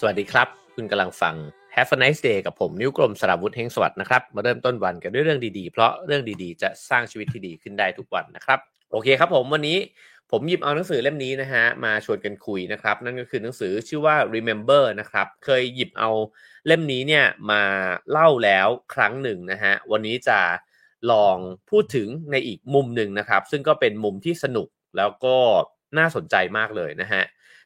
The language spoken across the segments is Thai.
สวัสดีครับ คุณกำลังฟัง Have a nice day กับผมนิ้วกลมสราวุธเฮงสวัสดนะครับ มาเริ่มต้นวันกันด้วยเรื่องดีๆ เพราะเรื่องดีๆ จะสร้างชีวิตที่ดีขึ้นได้ทุกวันนะครับ โอเคครับผมวันนี้ผมหยิบเอาหนังสือเล่มนี้นะฮะมาชวนกันคุยนะครับ นั่นก็คือหนังสือชื่อว่า Remember นะครับ เคยหยิบเอาเล่มนี้เนี่ยมาเล่าแล้วครั้งหนึ่งนะฮะวันนี้จะลองพูดถึงในอีกมุมหนึ่งนะครับ ซึ่งก็เป็นมุมที่สนุกแล้วก็น่าสนใจมากเลยนะฮะ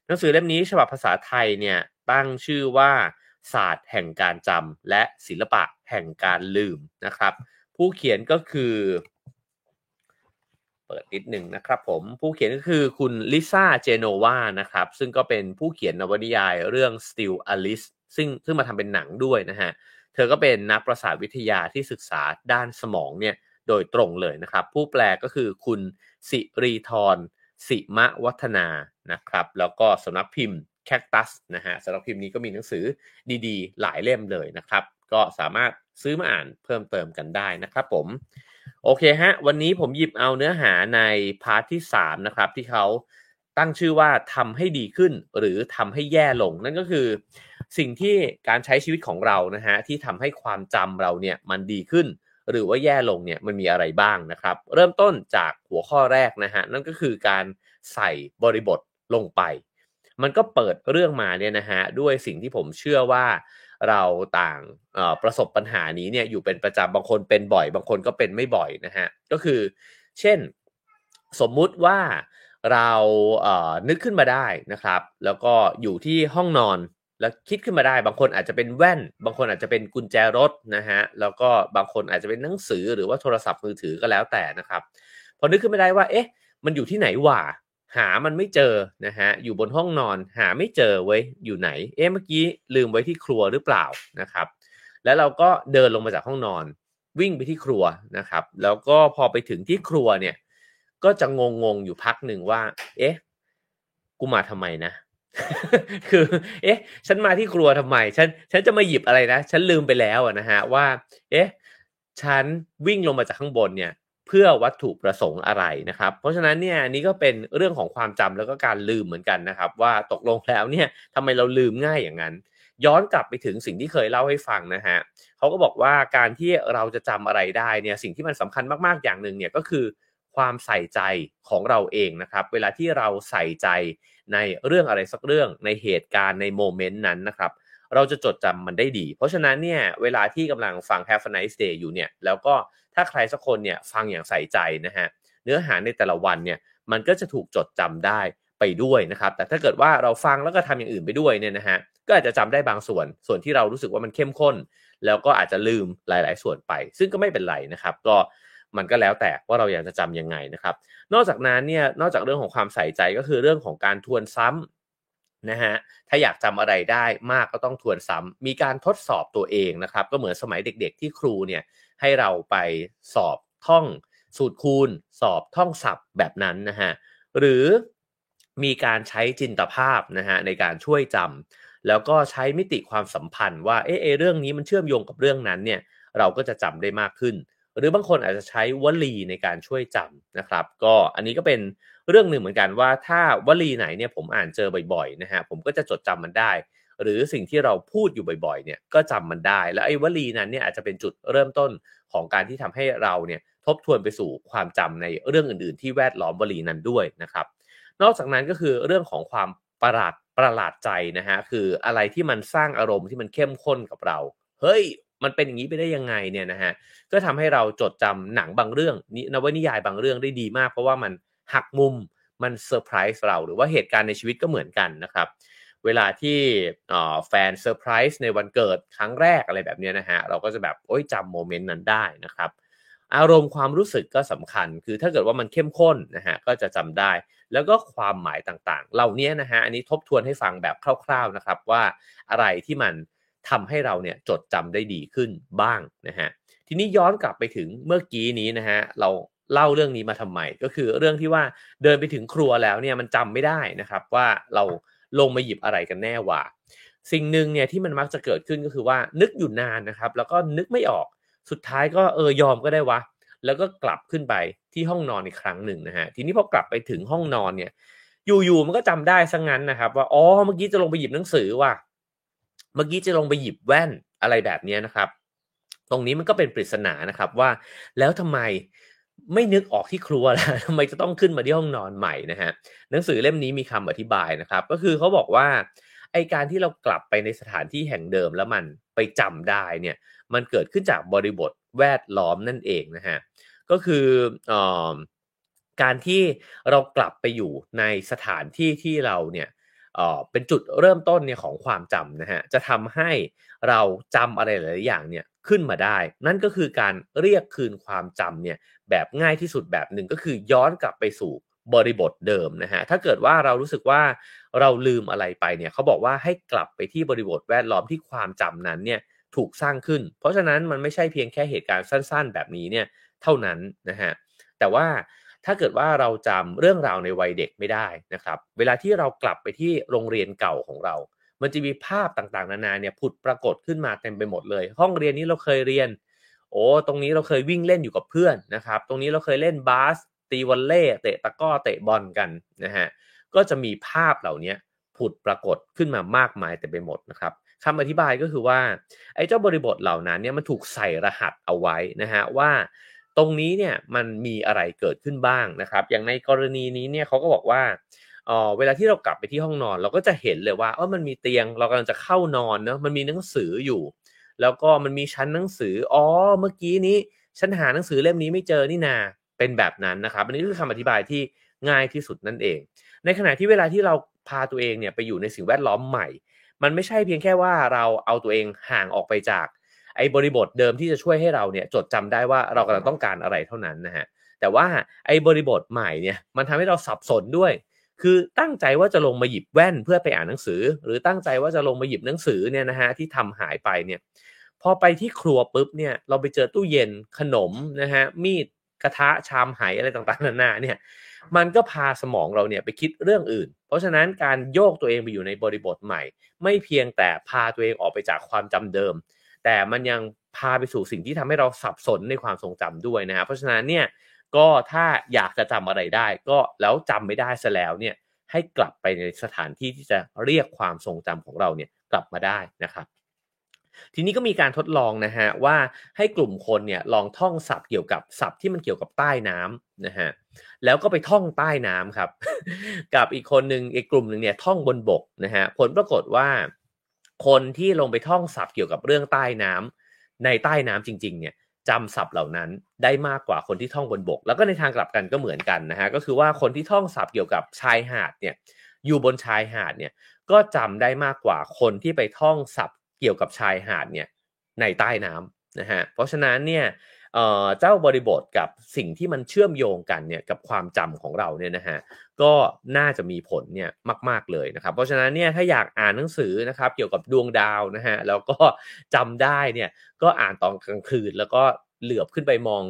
หนังสือเล่มนี้ฉบับภาษาไทยเนี่ย ตั้งชื่อว่าศาสตร์แห่งการจำและศิลปะแห่งการลืมนะครับ ผู้เขียนก็คือ เปิดนิดหนึ่งนะครับผมผู้เขียนก็คือคุณลิซ่าเจโนวานะครับ ซึ่งก็เป็นผู้เขียนนวนิยายเรื่อง Still Alice ซึ่งซึ่งมาทำเป็นหนังด้วยนะฮะ เธอก็เป็นนักประสาทวิทยาที่ศึกษาด้านสมองเนี่ยโดยตรงเลยนะครับ ผู้แปลก็คือคุณสิรีทรสิมะวัฒนานะครับ แล้วก็สำนักพิมพ์ แคคตัสนะฮะสำนักพิมพ์นี้ก็มีหนังสือดีๆ หลายเล่มเลยนะครับ ก็สามารถซื้อมาอ่านเพิ่มเติมกันได้นะครับผม โอเคฮะ วันนี้ผมหยิบเอาเนื้อหาในพาร์ทที่ 3 นะครับ ที่เขาตั้งชื่อว่าทำให้ดีขึ้นหรือทำให้แย่ลง นั่นก็คือ สิ่งที่การใช้ชีวิตของเรานะฮะที่ทำให้ความจำเราเนี่ยมันดีขึ้น หรือว่าแย่ลงเนี่ยมันมีอะไรบ้างนะครับ เริ่มต้นจากหัวข้อแรกนะฮะนั่นก็คือการใส่บริบทลงไป มันก็เปิดเรื่องมาเนี่ยนะฮะด้วยสิ่งที่ผมเชื่อว่าเราต่างประสบปัญหานี้เนี่ยอยู่เป็นประจำบางคนเป็นบ่อย บางคนก็เป็นไม่บ่อยนะฮะก็คือ เช่นสมมุติว่าเราเอ่อนึกขึ้นมาได้นะครับ แล้วก็อยู่ที่ห้องนอนแล้วคิดขึ้นมาได้ บางคนอาจจะเป็นแว่น บางคนอาจจะเป็นกุญแจรถนะฮะแล้วก็บางคนอาจจะเป็นหนังสือหรือว่าโทรศัพท์มือถือก็แล้วแต่นะครับพอนึกขึ้นมาได้ว่า เอ๊ะ มันอยู่ที่ไหนวะ หามันไม่เจอนะฮะอยู่บนห้องนอนหาไม่เจอไว้อยู่ไหน เอ๊ะเมื่อกี้ลืมไว้ที่ครัวหรือเปล่านะครับ แล้วเราก็เดินลงมาจากห้องนอน วิ่งไปที่ครัวนะครับ แล้วก็พอไปถึงที่ครัวเนี่ย ก็จะงงงอยู่พักหนึ่งว่า เอ๊ะกูมาทำไมนะคือ เอ๊ะ ฉันมาที่ครัวทำไม ฉัน ฉันจะมาหยิบอะไรนะ ฉันลืมไปแล้วนะฮะว่า เอ๊ะ ฉันวิ่งลงมาจากข้างบนเนี่ย พื่อวัตถุประสงค์อะไรนะครับ เพราะฉะนั้นเนี่ยนี่ก็เป็นเรื่องของความจำแล้วก็การลืมเหมือนกันนะครับ ว่าตกลงแล้วเนี่ยทำไมเราลืมง่ายอย่างนั้น ย้อนกลับไปถึงสิ่งที่เคยเล่าให้ฟังนะฮะเขาก็บอกว่าการที่เราจะจำอะไรได้เนี่ยสิ่งที่มันสำคัญมากๆอย่างหนึ่งเนี่ยก็คือความใส่ใจของเราเองนะครับ เวลาที่เราใส่ใจในเรื่องอะไรสักเรื่องในเหตุการณ์ในโมเมนต์นั้นนะครับเราจะจดจำมันได้ดี เพราะฉะนั้นเนี่ยเวลาที่กำลังฟัง Have a nice day อยู่เนี่ยแล้วก็ ถ้าใครสักคนเนี่ยฟังอย่างใส่ใจนะฮะเนื้อหาในแต่ละวันเนี่ยมันก็จะถูกจดจำได้ไปด้วยนะครับแต่ถ้าเกิดว่าเราฟังแล้วก็ทำอย่างอื่นไปด้วยเนี่ยนะฮะก็อาจจะจำได้บางส่วน ส่วนที่เรารู้สึกว่ามันเข้มข้น แล้วก็อาจจะลืมหลาย ๆ ส่วนไป ซึ่งก็ไม่เป็นไรนะครับก็มันก็แล้วแต่ว่าเราอยากจะจำยังไงนะครับ นอกจากนั้นเนี่ยนอกจากเรื่องของความใส่ใจก็คือเรื่องของการทวนซ้ำนะฮะถ้าอยากจำอะไรได้มากก็ต้องทวนซ้ำมีการทดสอบตัวเองนะครับ ก็เหมือนสมัยเด็ก ๆ ที่ครูเนี่ย ให้เราไปสอบท่องสูตรคูณ สอบท่องศัพท์แบบนั้นนะฮะหรือมีการใช้จินตภาพนะฮะในการช่วยจำแล้วก็ใช้มิติความสัมพันธ์ว่าเออเรื่องนี้มันเชื่อมโยงกับเรื่องนั้นเนี่ยเราก็จะจำได้มากขึ้น หรือบางคนอาจจะใช้วลีในการช่วยจำนะครับ ก็อันนี้ก็เป็นเรื่องหนึ่งเหมือนกันว่าถ้าวลีไหนเนี่ยผมอ่านเจอบ่อยๆนะฮะผมก็จะจดจำมันได้ หรือสิ่งที่เราพูดอยู่บ่อยๆเนี่ยก็จำมันได้ แล้วไอ้วลีนั้นเนี่ยอาจจะเป็นจุดเริ่มต้นของการที่ทำให้เราเนี่ยทบทวนไปสู่ความจำในเรื่องอื่น ๆ ที่แวดล้อมวลีนั้นด้วยนะครับ นอกจากนั้นก็คือเรื่องของความประหลาดประหลาดใจนะฮะคืออะไรที่มันสร้างอารมณ์ที่มันเข้มข้นกับเรา เฮ้ยมันเป็นอย่างนี้ไปได้ยังไงเนี่ยนะฮะก็ทำให้เราจดจำหนังบางเรื่องนวนิยายบางเรื่องได้ดีมาก เพราะว่ามันหักมุมมันเซอร์ไพรส์เราหรือว่าเหตุการณ์ในชีวิตก็เหมือนกันนะครับ เวลาที่แฟนเซอร์ไพรส์ในวันเกิดครั้งแรกอะไรแบบนี้นะฮะเราก็จะแบบโอ้ยจำ moment นั้นได้นะครับ อารมณ์ความรู้สึกก็สำคัญ คือถ้าเกิดว่ามันเข้มข้นนะฮะก็จะจำได้ แล้วก็ความหมายต่างๆ เหล่านี้นะฮะอันนี้ทบทวนให้ฟังแบบคร่าวๆนะครับว่าอะไรที่มันทำให้เราเนี่ยจดจำได้ดีขึ้นบ้างนะฮะทีนี้ย้อนกลับไปถึงเมื่อกี้นี้นะฮะเราเล่าเรื่องนี้มาทำไมก็คือเรื่องที่ว่าเดินไปถึงครัวแล้วเนี่ยมันจำไม่ได้นะครับว่าเรา ลงมาหยิบอะไรกันแน่ว่าสิ่งหนึ่งเนี่ยที่มันมักจะเกิดขึ้นก็คือว่านึกอยู่นานนะครับ แล้วก็นึกไม่ออกสุดท้ายก็เออยอมก็ได้วะ แล้วก็กลับขึ้นไปที่ห้องนอนอีกครั้งหนึ่งนะฮะทีนี้พอกลับไปถึงห้องนอนเนี่ย อยู่ๆมันก็จำได้ซะงั้นนะครับ ว่าอ๋อเมื่อกี้จะลงไปหยิบหนังสือว่ะเมื่อกี้จะลงไปหยิบแว่นอะไรแบบนี้นะครับ ตรงนี้มันก็เป็นปริศนานะครับว่า แล้วทำไม ไม่นึกออกที่ครัวแล่ะทำไมจะต้องขึ้นมาที่ห้องนอนใหม่นะฮะหนังสือเล่มนี้มีคำอธิบายนะครับ ก็คือเขาบอกว่าไอการที่เรากลับไปในสถานที่แห่งเดิมแล้วมันไปจำได้เนี่ยมันเกิดขึ้นจากบริบทแวดล้อมนั่นเองนะฮะก็คืออการที่เรากลับไปอยู่ในสถานที่ที่เราเนี่ยเป็นจุดเริ่มต้นเนี่ยของความจำนะฮะจะทำให้เราจำอะไรหลายอย่างเนี่ย ขึ้นมาได้ นั่นก็คือการเรียกคืนความจำเนี่ยแบบง่ายที่สุดแบบหนึ่งก็คือย้อนกลับไปสู่บริบทเดิมนะฮะถ้าเกิดว่าเรารู้สึกว่าเราลืมอะไรไปเนี่ยเขาบอกว่าให้กลับไปที่บริบทแวดล้อมที่ความจำนั้นเนี่ยถูกสร้างขึ้น เพราะฉะนั้นมันไม่ใช่เพียงแค่เหตุการณ์สั้น ๆ แบบนี้เนี่ยเท่านั้นนะฮะแต่ว่าถ้าเกิดว่าเราจำเรื่องราวในวัยเด็กไม่ได้นะครับ เวลาที่เรากลับไปที่โรงเรียนเก่าของเรา มันจะมีภาพต่างๆ นานาเนี่ยผุดปรากฏขึ้นมาเต็มไปหมดเลย ห้องเรียนนี้เราเคยเรียน โอ้ตรงนี้เราเคยวิ่งเล่นอยู่กับเพื่อนนะครับ ตรงนี้เราเคยเล่นบาสตีวอลเล่เตะตะก้อเตะบอลกันนะฮะก็จะมีภาพเหล่านี้ผุดปรากฏขึ้นมามากมายเต็มไปหมดนะครับคำอธิบายก็คือว่าไอ้เจ้าบริบทเหล่านั้นเนี่ยมันถูกใส่รหัสเอาไว้นะฮะว่าตรงนี้เนี่ยมันมีอะไรเกิดขึ้นบ้างนะครับ อย่างในกรณีนี้เนี่ยเขาก็บอกว่า เออเวลาที่เรากลับไปที่ห้องนอน เราก็จะเห็นเลยว่าเออมันมีเตียงเรากำลังจะเข้านอนเนาะมันมีหนังสืออยู่ แล้วก็มันมีชั้นหนังสืออ๋อเมื่อกี้นี้ฉันหาหนังสือเล่มนี้ไม่เจอนี่นาเป็นแบบนั้นนะครับอันนี้คือคำอธิบายที่ง่ายที่สุดนั่นเอง ในขณะที่เวลาที่เราพาตัวเองเนี่ยไปอยู่ในสิ่งแวดล้อมใหม่ มันไม่ใช่เพียงแค่ว่าเราเอาตัวเองห่างออกไปจาก ไอ้บริบทเดิมที่จะช่วยให้เราเนี่ยจดจำได้ว่าเรากำลังต้องการอะไรเท่านั้นนะฮะแต่ว่าไอ้บริบทใหม่เนี่ยมันทำให้เราสับสนด้วย คือตั้งใจว่าจะลงมาหยิบแว่นเพื่อไปอ่านหนังสือ หรือตั้งใจว่าจะลงมาหยิบหนังสือเนี่ยนะฮะที่ทำหายไปเนี่ยพอไปที่ครัวปุ๊บเนี่ยเราไปเจอตู้เย็นขนมนะฮะมีดกระทะชามไหอะไรต่างๆนานาเนี่ยมันก็พาสมองเราเนี่ยไปคิดเรื่องอื่น เพราะฉะนั้นการโยกตัวเองไปอยู่ในบริบทใหม่ ไม่เพียงแต่พาตัวเองออกไปจากความจำเดิม แต่มันยังพาไปสู่สิ่งที่ทำให้เราสับสนในความทรงจำด้วยนะครับเพราะฉะนั้นเนี่ย ก็ถ้าอยากจะจำอะไรได้ ก็แล้วจำไม่ได้ซะแล้วเนี่ยให้กลับไปในสถานที่ที่จะเรียกความทรงจำของเราเนี่ยกลับมาได้นะครับ ทีนี้ก็มีการทดลองนะฮะว่าให้กลุ่มคนเนี่ยลองท่องศัพท์เกี่ยวกับศัพท์ที่มันเกี่ยวกับใต้น้ำนะฮะแล้วก็ไปท่องใต้น้ำครับ กับอีกคนหนึ่งอีกกลุ่มหนึ่งเนี่ยท่องบนบกนะฮะผลปรากฏว่า คนที่ลงไปท่องศัพท์เกี่ยวกับเรื่องใต้น้ำในใต้น้ำจริง ๆ เนี่ย จำศัพท์เหล่านั้นได้มากกว่าคนที่ท่องบนบก แล้วก็ในทางกลับกันก็เหมือนกันนะฮะก็คือว่าคนที่ท่องศัพท์เกี่ยวกับชายหาดเนี่ยอยู่บนชายหาดเนี่ยก็จำได้มากกว่าคนที่ไปท่องศัพท์เกี่ยวกับชายหาดเนี่ยในใต้น้ำนะฮะเพราะฉะนั้นเนี่ย เจ้าบริบทกับสิ่งที่มันเชื่อมโยงกันเนี่ยกับความจำของเราเนี่ยนะฮะก็น่าจะมีผลเนี่ยมาก ๆเลยนะครับเพราะฉะนั้นเนี่ยถ้าอยากอ่านหนังสือนะครับเกี่ยวกับดวงดาวนะฮะแล้วก็จำได้เนี่ยก็อ่านตอนกลางคืนแล้วก็เหลือบขึ้นไปมอง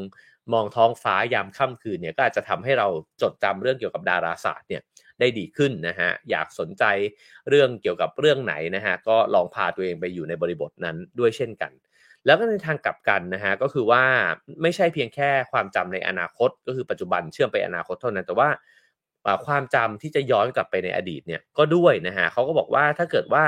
มองท้องฟ้ายามค่ำคืนเนี่ยก็อาจจะทำให้เราจดจำเรื่องเกี่ยวกับดาราศาสตร์เนี่ยได้ดีขึ้นนะฮะอยากสนใจเรื่องเกี่ยวกับเรื่องไหนนะฮะก็ลองพาตัวเองไปอยู่ในบริบทนั้นด้วยเช่นกัน แล้วก็ในทางกลับกันนะฮะก็คือว่าไม่ใช่เพียงแค่ความจำในอนาคต ก็คือปัจจุบันเชื่อมไปอนาคตเท่านั้นแต่ว่าความจำที่จะย้อนกลับไปในอดีตเนี่ยก็ด้วยนะฮะเขาก็บอกว่าถ้าเกิดว่า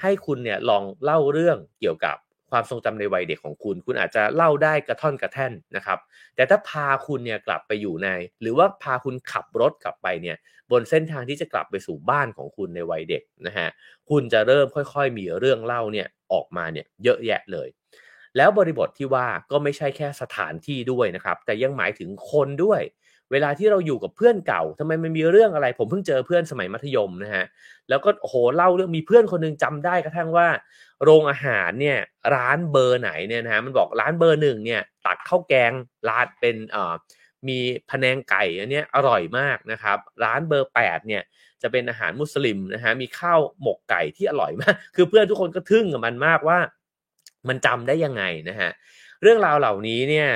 ให้คุณเนี่ยลองเล่าเรื่องเกี่ยวกับความทรงจำในวัยเด็กของคุณ คุณอาจจะเล่าได้กระท่อนกระแท่นนะครับ แต่ถ้าพาคุณเนี่ยกลับไปอยู่ใน หรือว่าพาคุณขับรถกลับไปเนี่ยบนเส้นทางที่จะกลับไปสู่บ้านของคุณในวัยเด็กนะฮะคุณจะเริ่มค่อย ๆ มีเรื่องเล่าเนี่ยออกมาเนี่ยเยอะแยะเลย แล้วบริบทที่ว่าก็ไม่ใช่แค่สถานที่ด้วยนะครับ แต่ยังหมายถึงคนด้วย เวลาที่เราอยู่กับเพื่อนเก่าทำไมมันมีเรื่องอะไร ผมเพิ่งเจอเพื่อนสมัยมัธยมนะฮะแล้วก็โหเล่าเรื่องมีเพื่อนคนนึงจำได้กระทั่งว่า โรงอาหารเนี่ยร้านเบอร์ไหนเนี่ยนะฮะมันบอกร้านเบอร์หนึ่งเนี่ยตักข้าวแกงร้านเป็นเอ่อมีพแนงไก่อันนี้อร่อยมากนะครับ ร้านเบอร์8เนี่ยจะเป็นอาหารมุสลิมนะฮะมีข้าวหมกไก่ที่อร่อยมาก คือเพื่อนทุกคนก็ทึ่งกับมันมากว่า มันจำได้ยังไงนะฮะเรื่องราวเหล่านี้เนี่ย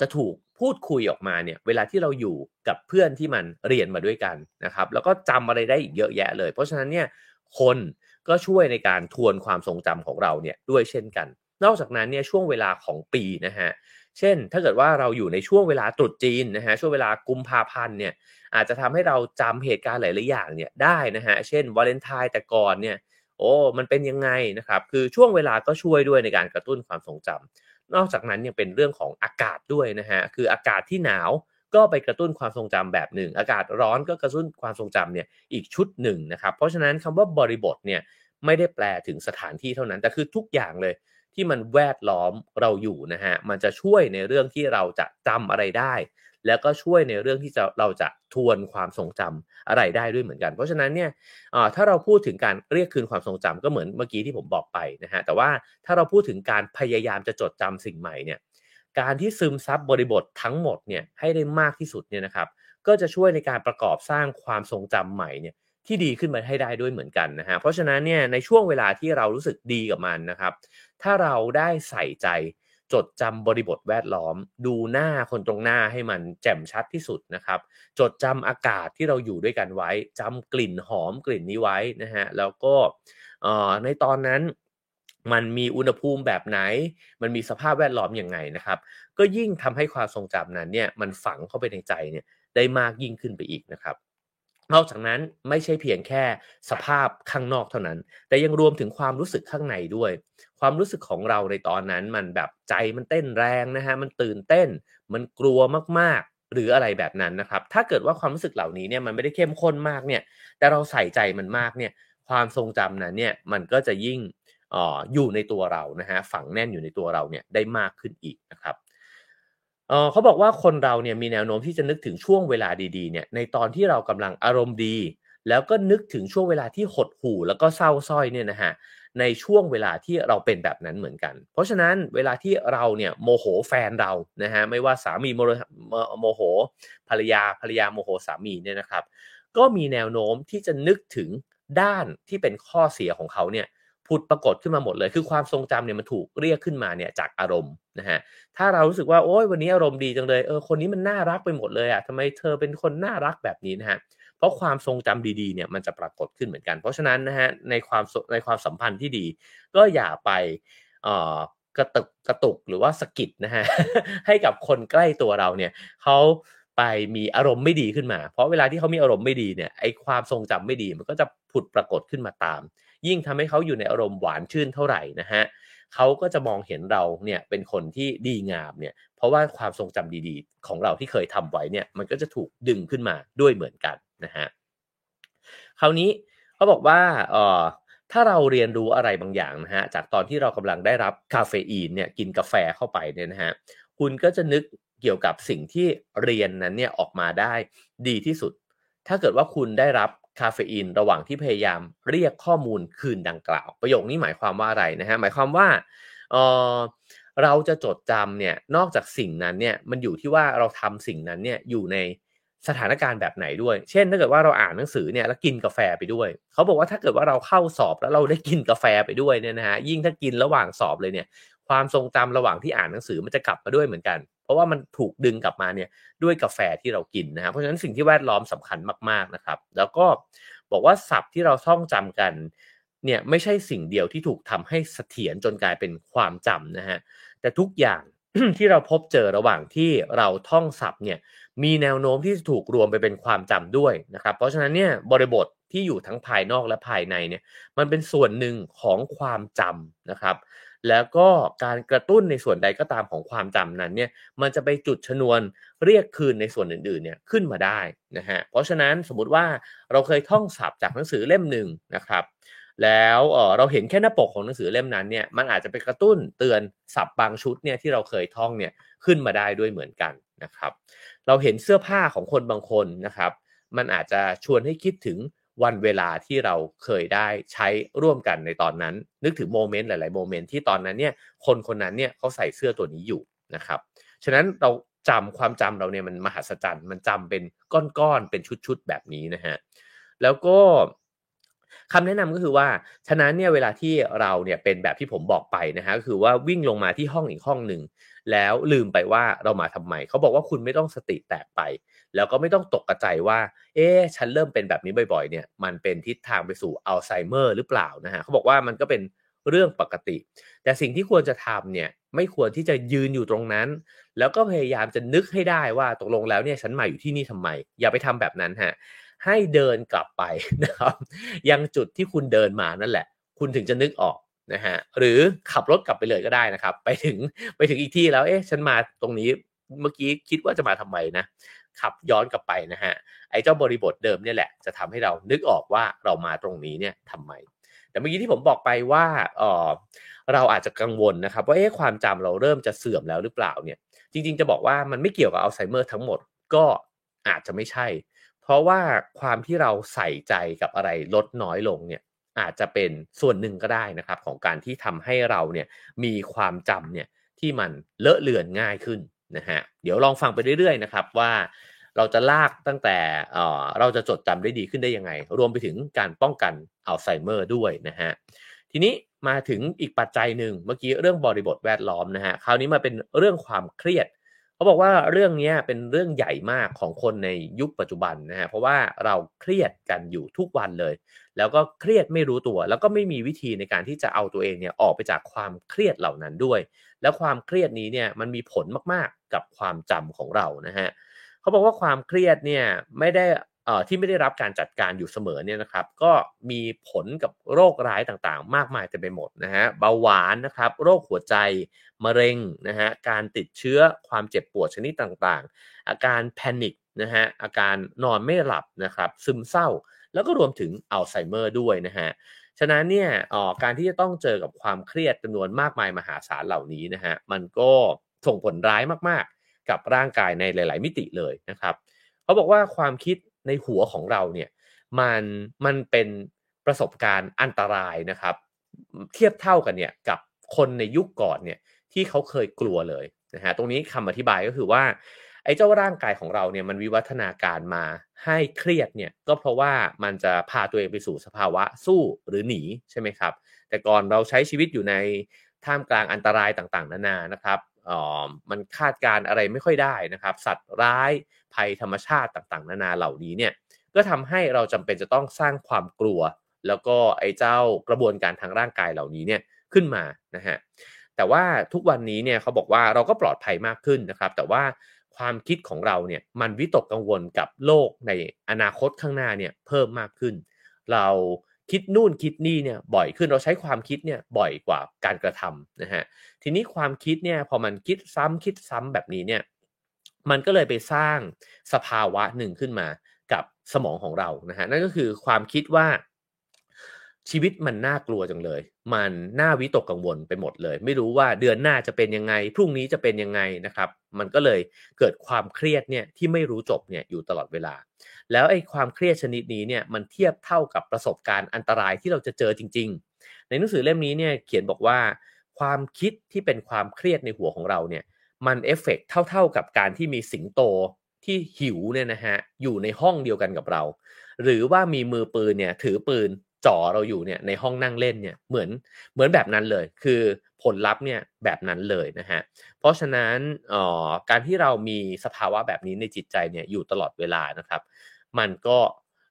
จะถูกพูดคุยออกมาเนี่ยเวลาที่เราอยู่กับเพื่อนที่มันเรียนมาด้วยกันนะครับ แล้วก็จำอะไรได้อีกเยอะแยะเลย เพราะฉะนั้นเนี่ยคนก็ช่วยในการทวนความทรงจำของเราเนี่ยด้วยเช่นกัน นอกจากนั้นเนี่ยช่วงเวลาของปีนะฮะเช่น ถ้าเกิดว่าเราอยู่ในช่วงเวลาตรุษจีนนะฮะช่วงเวลากุมภาพันธ์เนี่ยอาจจะทำให้เราจำเหตุการณ์หลายๆอย่างเนี่ยได้นะฮะเช่นวาเลนไทน์แต่ก่อนเนี่ย โอ้มันเป็นยังไงนะครับคือช่วงเวลาก็ช่วยด้วยในการกระตุ้นความทรงจำนอกจากนั้นยังเป็นเรื่องของอากาศด้วยนะฮะคืออากาศที่หนาวก็ไปกระตุ้นความทรงจำแบบหนึ่ง อากาศร้อนก็กระตุ้นความทรงจำเนี่ยอีกชุดหนึ่งนะครับเพราะฉะนั้นคำว่าบริบทเนี่ยไม่ได้แปลถึงสถานที่เท่านั้น แต่คือทุกอย่างเลยที่มันแวดล้อมเราอยู่นะฮะมันจะช่วยในเรื่องที่เราจะจำอะไรได้ แล้วก็ช่วยในเรื่องที่จะเราจะทวนความทรงจำอะไรได้ด้วยเหมือนกัน เพราะฉะนั้นเนี่ยถ้าเราพูดถึงการเรียกคืนความทรงจำก็เหมือนเมื่อกี้ที่ผมบอกไปนะฮะแต่ว่าถ้าเราพูดถึงการพยายามจะจดจำสิ่งใหม่เนี่ยการที่ซึมซับบริบททั้งหมดเนี่ยให้ได้มากที่สุดเนี่ยนะครับก็จะช่วยในการประกอบสร้างความทรงจำใหม่เนี่ยที่ดีขึ้นมาให้ได้ด้วยเหมือนกันนะฮะเพราะฉะนั้นเนี่ยในช่วงเวลาที่เรารู้สึกดีกับมันนะครับ ถ้าเราได้ใส่ใจ จดจำบริบทแวดล้อม ดูหน้าคนตรงหน้าให้มันแจ่มชัดที่สุดนะครับ จดจำอากาศที่เราอยู่ด้วยกันไว้จำกลิ่นหอมกลิ่นนี้ไว้นะฮะแล้วก็ในตอนนั้นมันมีอุณหภูมิแบบไหน มันมีสภาพแวดล้อมอยังไงนะครับ ก็ยิ่งทำให้ความทรงจำนั้นเนี่ยมันฝังเข้าไปในใจเนี่ยได้มากยิ่งขึ้นไปอีกนะครับ นอกจากนั้นไม่ใช่เพียงแค่สภาพข้างนอกเท่านั้น แต่ยังรวมถึงความรู้สึกข้างในด้วย ความรู้สึกของเราในตอนนั้นมันแบบใจมันเต้นแรงนะฮะมันตื่นเต้น มันกลัวมากๆ หรืออะไรแบบนั้นนะครับ ถ้าเกิดว่าความรู้สึกเหล่านี้เนี่ยมันไม่ได้เข้มข้นมากเนี่ย แต่เราใส่ใจมันมากเนี่ยความทรงจำนั้นเนี่ยมันก็จะยิ่งอยู่ในตัวเรานะฮะฝังแน่นอยู่ในตัวเราเนี่ยได้มากขึ้นอีกนะครับ เขาบอกว่าคนเราเนี่ยมีแนวโน้มที่จะนึกถึงช่วงเวลาดีๆเนี่ยในตอนที่เรากำลังอารมณ์ดี แล้วก็นึกถึงช่วงเวลาที่หดหู่ แล้วก็เศร้าส้อยเนี่ยนะฮะในช่วงเวลาที่เราเป็นแบบนั้นเหมือนกัน เพราะฉะนั้นเวลาที่เราเนี่ยโมโหแฟนเรานะฮะไม่ว่าสามีโมโหภรรยาภรรยาโมโหสามีเนี่ยนะครับ ก็มีแนวโน้มที่จะนึกถึงด้านที่เป็นข้อเสียของเขาเนี่ย ผุดปรากฏขึ้นมาหมดเลย คือความทรงจำเนี่ยมันถูกเรียกขึ้นมาเนี่ยจากอารมณ์นะฮะ ถ้าเรารู้สึกว่าโอ้ยวันนี้อารมณ์ดีจังเลย เออคนนี้มันน่ารักไปหมดเลยอะทำไมเธอเป็นคนน่ารักแบบนี้นะฮะ เพราะความทรงจำดีๆเนี่ยมันจะปรากฏขึ้นเหมือนกัน เพราะฉะนั้นนะฮะในความในความสัมพันธ์ที่ดี ก็อย่าไปเอ่อกระตุกกระตุกหรือว่าสกิดนะฮะให้กับคนใกล้ตัวเราเนี่ยเขาไปมีอารมณ์ไม่ดีขึ้นมา เพราะเวลาที่เขามีอารมณ์ไม่ดีเนี่ยไอความทรงจำไม่ดีมันก็จะผุดปรากฏขึ้นมาตาม ยิ่งทำให้เขาอยู่ในอารมณ์หวานชื่นเท่าไหร่นะฮะเขาก็จะมองเห็นเราเนี่ยเป็นคนที่ดีงามเนี่ยเพราะว่าความทรงจำดีๆ ของเราที่เคยทำไว้เนี่ยมันก็จะถูกดึงขึ้นมาด้วยเหมือนกันนะฮะคราวนี้เขาบอกว่าเอ่อถ้าเราเรียนรู้อะไรบางอย่างนะฮะจากตอนที่เรากำลังได้รับคาเฟอีนเนี่ยกินกาแฟเข้าไปเนี่ยนะฮะคุณก็จะนึกเกี่ยวกับสิ่งที่เรียนนั้นเนี่ยออกมาได้ดีที่สุด ถ้าเกิดว่าคุณได้รับ คาเฟอีนระหว่างที่พยายามเรียกข้อมูลคืนดังกล่าว ประโยคนี้หมายความว่าอะไรนะฮะหมายความว่าเออเราจะจดจำเนี่ยนอกจากสิ่งนั้นเนี่ยมันอยู่ที่ว่าเราทำสิ่งนั้นเนี่ยอยู่ในสถานการณ์แบบไหนด้วย เช่น ถ้าเกิดว่าเราอ่านหนังสือเนี่ยแล้วกินกาแฟไปด้วย เขาบอกว่าถ้าเกิดว่าเราเข้าสอบแล้วเราได้กินกาแฟไปด้วยเนี่ยนะฮะยิ่งถ้ากินระหว่างสอบเลยเนี่ยความทรงจำระหว่างที่อ่านหนังสือมันจะกลับมาด้วยเหมือนกัน ราะว่ามันถูกดึงกลับมาเนี่ยด้วยกาแฟที่เรากินนะครับเพราะฉะนั้นสิ่งที่แวดล้อมสำคัญมากๆนะครับ แล้วก็บอกว่าศัพท์ที่เราท่องจำกันเนี่ยไม่ใช่สิ่งเดียวที่ถูกทำให้เสถียรจนกลายเป็นความจำนะฮะแต่ทุกอย่างที่เราพบเจอระหว่างที่เราท่องศัพท์เนี่ยมีแนวโน้มที่จะถูกรวมไปเป็นความจำด้วยนะครับ เพราะฉะนั้นเนี่ยบริบทที่อยู่ทั้งภายนอกและภายในเนี่ยมันเป็นส่วนหนึ่งของความจำนะครับ แล้วก็การกระตุ้นในส่วนใดก็ตามของความจำนั้นเนี่ยมันจะไปจุดชนวนเรียกคืนในส่วนอื่นๆเนี่ยขึ้นมาได้นะฮะเพราะฉะนั้นสมมุติว่าเราเคยท่องศัพท์จากหนังสือเล่มหนึ่งนะครับแล้วเเราเห็นแค่หน้าปกของหนังสือเล่มนั้นเนี่ยมันอาจจะไปกระตุ้นเตือนศัพท์บางชุดเนี่ยที่เราเคยท่องเนี่ยขึ้นมาได้ด้วยเหมือนกันนะครับ เราเห็นเสื้อผ้าของคนบางคนนะครับ มันอาจจะชวนให้คิดถึง วันเวลาที่เราเคยได้ใช้ร่วมกันในตอนนั้น นึกถึงโมเมนต์หลาย ๆ โมเมนต์ที่ตอนนั้นเนี่ยคนคนนั้นเนี่ยเขาใส่เสื้อตัวนี้อยู่นะครับฉะนั้นเราจำความจำเราเนี่ยมันมหัศจรรย์มันจำเป็นก้อน ๆ เป็นชุด ๆ แบบนี้นะฮะแล้วก็คำแนะนำก็คือว่า ฉะนั้นเนี่ยเวลาที่เราเนี่ยเป็นแบบที่ผมบอกไปนะฮะก็คือว่าวิ่งลงมาที่ห้องอีกห้องหนึ่งแล้วลืมไปว่าเรามาทำไมเขาบอกว่าคุณไม่ต้องสติแตกไป แล้วก็ไม่ต้องตกกระใจว่า เอ๊ฉันเริ่มเป็นแบบนี้บ่อยๆ เนี่ย มันเป็นทิศทางไปสู่อัลไซเมอร์หรือเปล่านะฮะเขาบอกว่ามันก็เป็นเรื่องปกติ แต่สิ่งที่ควรจะทำเนี่ยไม่ควรที่จะยืนอยู่ตรงนั้น แล้วก็พยายามจะนึกให้ได้ว่าตกลงแล้วเนี่ยฉันมาอยู่ที่นี่ทำไม อย่าไปทำแบบนั้นฮะให้เดินกลับไปนะครับยังจุดที่คุณเดินมานั่นแหละ คุณถึงจะนึกออกนะฮะหรือขับรถกลับไปเลยก็ได้นะครับ ไปถึงไปถึงอีกที่แล้วเอ๊ะฉันมาตรงนี้เมื่อกี้คิดว่าจะมาทำไมนะ ขับย้อนกลับไปนะฮะไอ้เจ้าบริบทเดิมเนี่ยแหละจะทำให้เรานึกออกว่าเรามาตรงนี้เนี่ยทำไม แต่เมื่อกี้ที่ผมบอกไปว่าเออเราอาจจะกังวลนะครับ ว่าเอ๊ะความจำเราเริ่มจะเสื่อมแล้วหรือเปล่าเนี่ย จริง ๆ จะบอกว่ามันไม่เกี่ยวกับอัลไซเมอร์ทั้งหมดก็อาจจะไม่ใช่ เพราะว่าความที่เราใส่ใจกับอะไรลดน้อยลงเนี่ยอาจจะเป็นส่วนหนึ่งก็ได้นะครับ ของการที่ทำให้เราเนี่ยมีความจำเนี่ยที่มันเลอะเลือนง่ายขึ้น นะฮะเดี๋ยวลองฟังไปเรื่อยๆนะครับว่าเราจะลากตั้งแต่เราจะจดจำได้ดีขึ้นได้ยังไง รวมไปถึงการป้องกันอัลไซเมอร์ด้วยนะฮะทีนี้มาถึงอีกปัจจัยหนึ่งเมื่อกี้เรื่องบริบทแวดล้อมนะฮะคราวนี้มาเป็นเรื่องความเครียด เขาบอกว่าเรื่องนี้เป็นเรื่องใหญ่มากของคนในยุคปัจจุบันนะฮะเพราะว่าเราเครียดกันอยู่ทุกวันเลย แล้วก็เครียดไม่รู้ตัว แล้วก็ไม่มีวิธีในการที่จะเอาตัวเองเนี่ยออกไปจากความเครียดเหล่านั้นด้วย แล้วความเครียดนี้เนี่ยมันมีผลมากๆกับความจำของเรานะฮะเขาบอกว่าความเครียดเนี่ยไม่ได้ ที่ไม่ได้รับการจัดการอยู่เสมอเนี่ยนะครับ ก็มีผลกับโรคร้ายต่างๆ มากมายเต็มไปหมดนะฮะเบาหวานนะครับ โรคหัวใจมะเร็งนะฮะการติดเชื้อความเจ็บปวดชนิดต่างๆ อาการแพนิคนะฮะอาการนอนไม่หลับนะครับ ซึมเศร้า แล้วก็รวมถึงอัลไซเมอร์ด้วยนะฮะฉะนั้นเนี่ยออการที่จะต้องเจอกับความเครียดจำนวนมากมายมหาศาลเหล่านี้นะฮะมันก็ส่งผลร้ายมากๆ กับร่างกายในหลาย ๆ มิติเลยนะครับเขาบอกว่าความคิด ในหัวของเราเนี่ยมันมันเป็นประสบการณ์อันตรายนะครับ เทียบเท่ากันเนี่ยกับคนในยุคก่อนเนี่ยที่เขาเคยกลัวเลยนะฮะตรงนี้คำอธิบายก็คือว่าไอ้เจ้าร่างกายของเราเนี่ยมันวิวัฒนาการมาให้เครียดเนี่ยก็เพราะว่ามันจะพาตัวเองไปสู่สภาวะสู้หรือหนีใช่ไหมครับ แต่ก่อนเราใช้ชีวิตอยู่ในท่ามกลางอันตรายต่างๆ นานานะครับ มันคาดการอะไรไม่ค่อยได้นะครับ สัตว์ร้ายภัยธรรมชาติต่างๆ นานาเหล่านี้เนี่ยก็ทำให้เราจำเป็นจะต้องสร้างความกลัว แล้วก็ไอ้เจ้ากระบวนการทางร่างกายเหล่านี้เนี่ยขึ้นมานะฮะแต่ว่าทุกวันนี้เนี่ยเขาบอกว่าเราก็ปลอดภัยมากขึ้นนะครับ แต่ว่าความคิดของเราเนี่ยมันวิตกกังวลกับโลกในอนาคตข้างหน้าเนี่ยเพิ่มมากขึ้น เรา คิดนู่นคิดนี่เนี่ยบ่อยขึ้นเราใช้ความคิดเนี่ยบ่อยกว่าการกระทำนะฮะทีนี้ความคิดเนี่ยพอมันคิดซ้ำคิดซ้ำแบบนี้เนี่ยมันก็เลยไปสร้างสภาวะหนึ่งขึ้นมากับสมองของเรานะฮะนั่นก็คือความคิดว่า ชีวิตมันน่ากลัวจังเลย มันน่าวิตกกังวลไปหมดเลย ไม่รู้ว่าเดือนหน้าจะเป็นยังไง พรุ่งนี้จะเป็นยังไงนะครับ มันก็เลยเกิดความเครียดเนี่ยที่ไม่รู้จบเนี่ยอยู่ตลอดเวลา แล้วไอ้ความเครียดชนิดนี้เนี่ยมันเทียบเท่ากับประสบการณ์อันตรายที่เราจะเจอจริง ๆ ในหนังสือเล่มนี้เนี่ยเขียนบอกว่า ความคิดที่เป็นความเครียดในหัวของเราเนี่ย มันเอฟเฟกเท่าๆกับการที่มีสิงโตที่หิวเนี่ยนะฮะอยู่ในห้องเดียวกันกับเรา หรือว่ามีมือปืนเนี่ยถือปืน จ่อเราอยู่เนี่ยในห้องนั่งเล่นเนี่ยเหมือนเหมือนแบบนั้นเลย คือผลลัพธ์เนี่ยแบบนั้นเลยนะฮะเพราะฉะนั้นอ๋อการที่เรามีสภาวะแบบนี้ในจิตใจเนี่ยอยู่ตลอดเวลานะครับ มันก็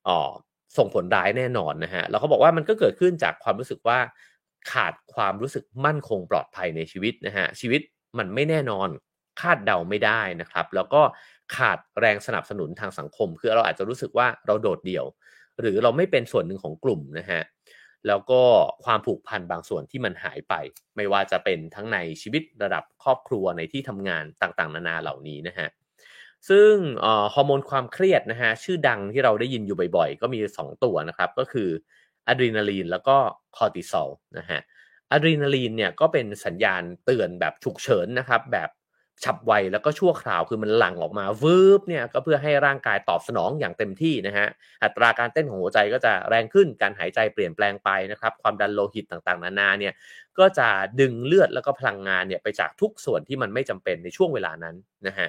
อ๋อส่งผลร้ายแน่นอนนะฮะแล้วเขาบอกว่ามันก็เกิดขึ้นจากความรู้สึกว่าขาดความรู้สึกมั่นคงปลอดภัยในชีวิตนะฮะชีวิตมันไม่แน่นอนคาดเดาไม่ได้นะครับ แล้วก็ขาดแรงสนับสนุนทางสังคม คือเราอาจจะรู้สึกว่าเราโดดเดี่ยว หรือเราไม่เป็นส่วนหนึ่งของกลุ่มนะฮะแล้วก็ความผูกพันบางส่วนที่มันหายไป ไม่ว่าจะเป็นทั้งในชีวิตระดับครอบครัวในที่ทำงานต่างๆ นานาเหล่านี้นะฮะซึ่งฮอร์โมนความเครียดนะฮะชื่อดังที่เราได้ยินอยู่บ่อยๆ ก็มี 2 ตัวนะครับ ก็คืออะดรีนาลีนแล้วก็คอร์ติซอลนะฮะอะดรีนาลีนเนี่ยก็เป็นสัญญาณเตือนแบบฉุกเฉินนะครับ แบบ ฉับไวแล้วก็ชั่วคราวคือมันหลั่งออกมาวืบเนี่ยก็เพื่อให้ร่างกายตอบสนองอย่างเต็มที่นะฮะอัตราการเต้นของหัวใจก็จะแรงขึ้นการหายใจเปลี่ยนแปลงไปนะครับความดันโลหิตต่างๆ นานาเนี่ยก็จะดึงเลือดแล้วก็พลังงานเนี่ยไปจากทุกส่วนที่มันไม่จำเป็นในช่วงเวลานั้นนะฮะ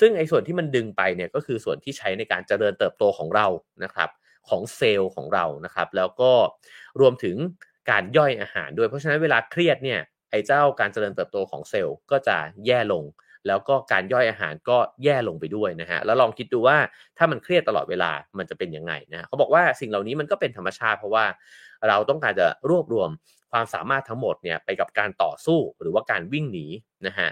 ซึ่งไอ้ส่วนที่มันดึงไปเนี่ยก็คือส่วนที่ใช้ในการเจริญเติบโตของเรานะครับของเซลล์ของเรานะครับ แล้วก็รวมถึงการย่อยอาหารด้วยเพราะฉะนั้นเวลาเครียดเนี่ยไอ้เจ้าการเจริญเติบโตของเซลล์ก็จะแย่ลง แล้วก็การย่อยอาหารก็แย่ลงไปด้วยนะฮะแล้วลองคิดดูว่าถ้ามันเครียดตลอดเวลามันจะเป็นยังไงนะเขาบอกว่าสิ่งเหล่านี้มันก็เป็นธรรมชาติเพราะว่าเราต้องการจะรวบรวมความสามารถทั้งหมดเนี่ยไปกับการต่อสู้หรือว่าการวิ่งหนีนะฮะ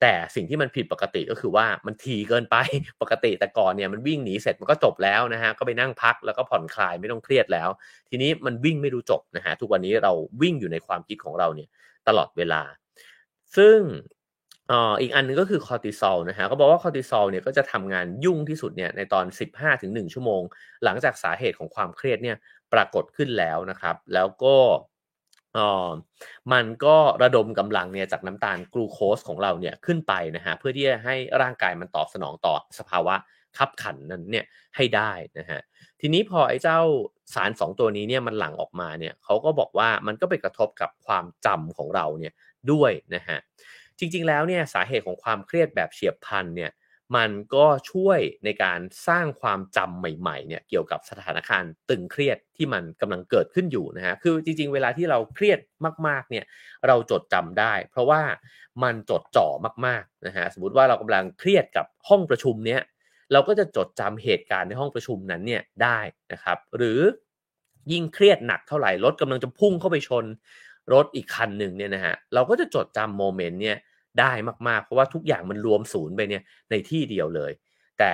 แต่สิ่งที่มันผิดปกติก็คือว่ามันทีเกินไปปกติแต่ก่อนเนี่ยมันวิ่งหนีเสร็จมันก็จบแล้วนะฮะก็ไปนั่งพักแล้วก็ผ่อนคลายไม่ต้องเครียดแล้ว ทีนี้มันวิ่งไม่รู้จบนะฮะทุกวันนี้เราวิ่งอยู่ในความคิดของเราเนี่ยตลอดเวลา ซึ่ง อ่ออีกอันนึงก็คือคอร์ติซอลนะฮะก็บอกว่าคอร์ติซอลเนี่ยก็จะทำงานยุ่งที่สุดเนี่ยในตอน 15-1 ชั่วโมง หลังจากสาเหตุของความเครียดเนี่ยปรากฏขึ้นแล้วนะครับ แล้วก็อ่อมันก็ระดมกำลังเนี่ยจากน้ำตาลกลูโคสของเราเนี่ยขึ้นไปนะฮะเพื่อที่จะให้ร่างกายมันตอบสนองต่อสภาวะขับขันนั้นเนี่ยให้ได้นะฮะทีนี้พอไอ้เจ้าสารสองตัวนี้เนี่ยมันหลั่งออกมาเนี่ยเขาก็บอกว่ามันก็ไปกระทบกับความจำของเราเนี่ยด้วยนะฮะ จริง ๆ แล้วเนี่ยสาเหตุของความเครียดแบบเฉียบพลันเนี่ยมันก็ช่วยในการสร้างความจำใหม่ๆเนี่ยเกี่ยวกับสถานการณ์ตึงเครียดที่มันกำลังเกิดขึ้นอยู่นะฮะคือจริง ๆ เวลาที่เราเครียดมากๆเนี่ยเราจดจำได้ เพราะว่ามันจดจ่อมากๆนะฮะสมมติว่าเรากำลังเครียดกับห้องประชุมเนี้ยเราก็จะจดจำเหตุการณ์ในห้องประชุมนั้นเนี่ยได้นะครับ หรือยิ่งเครียดหนักเท่าไหร่รถกำลังจะพุ่งเข้าไปชน รถอีกคันหนึ่งเนี่ยนะฮะเราก็จะจดจำโมเมนต์เนี่ยได้มากๆ เพราะว่าทุกอย่างมันรวมศูนย์ไปเนี่ยในที่เดียวเลย แต่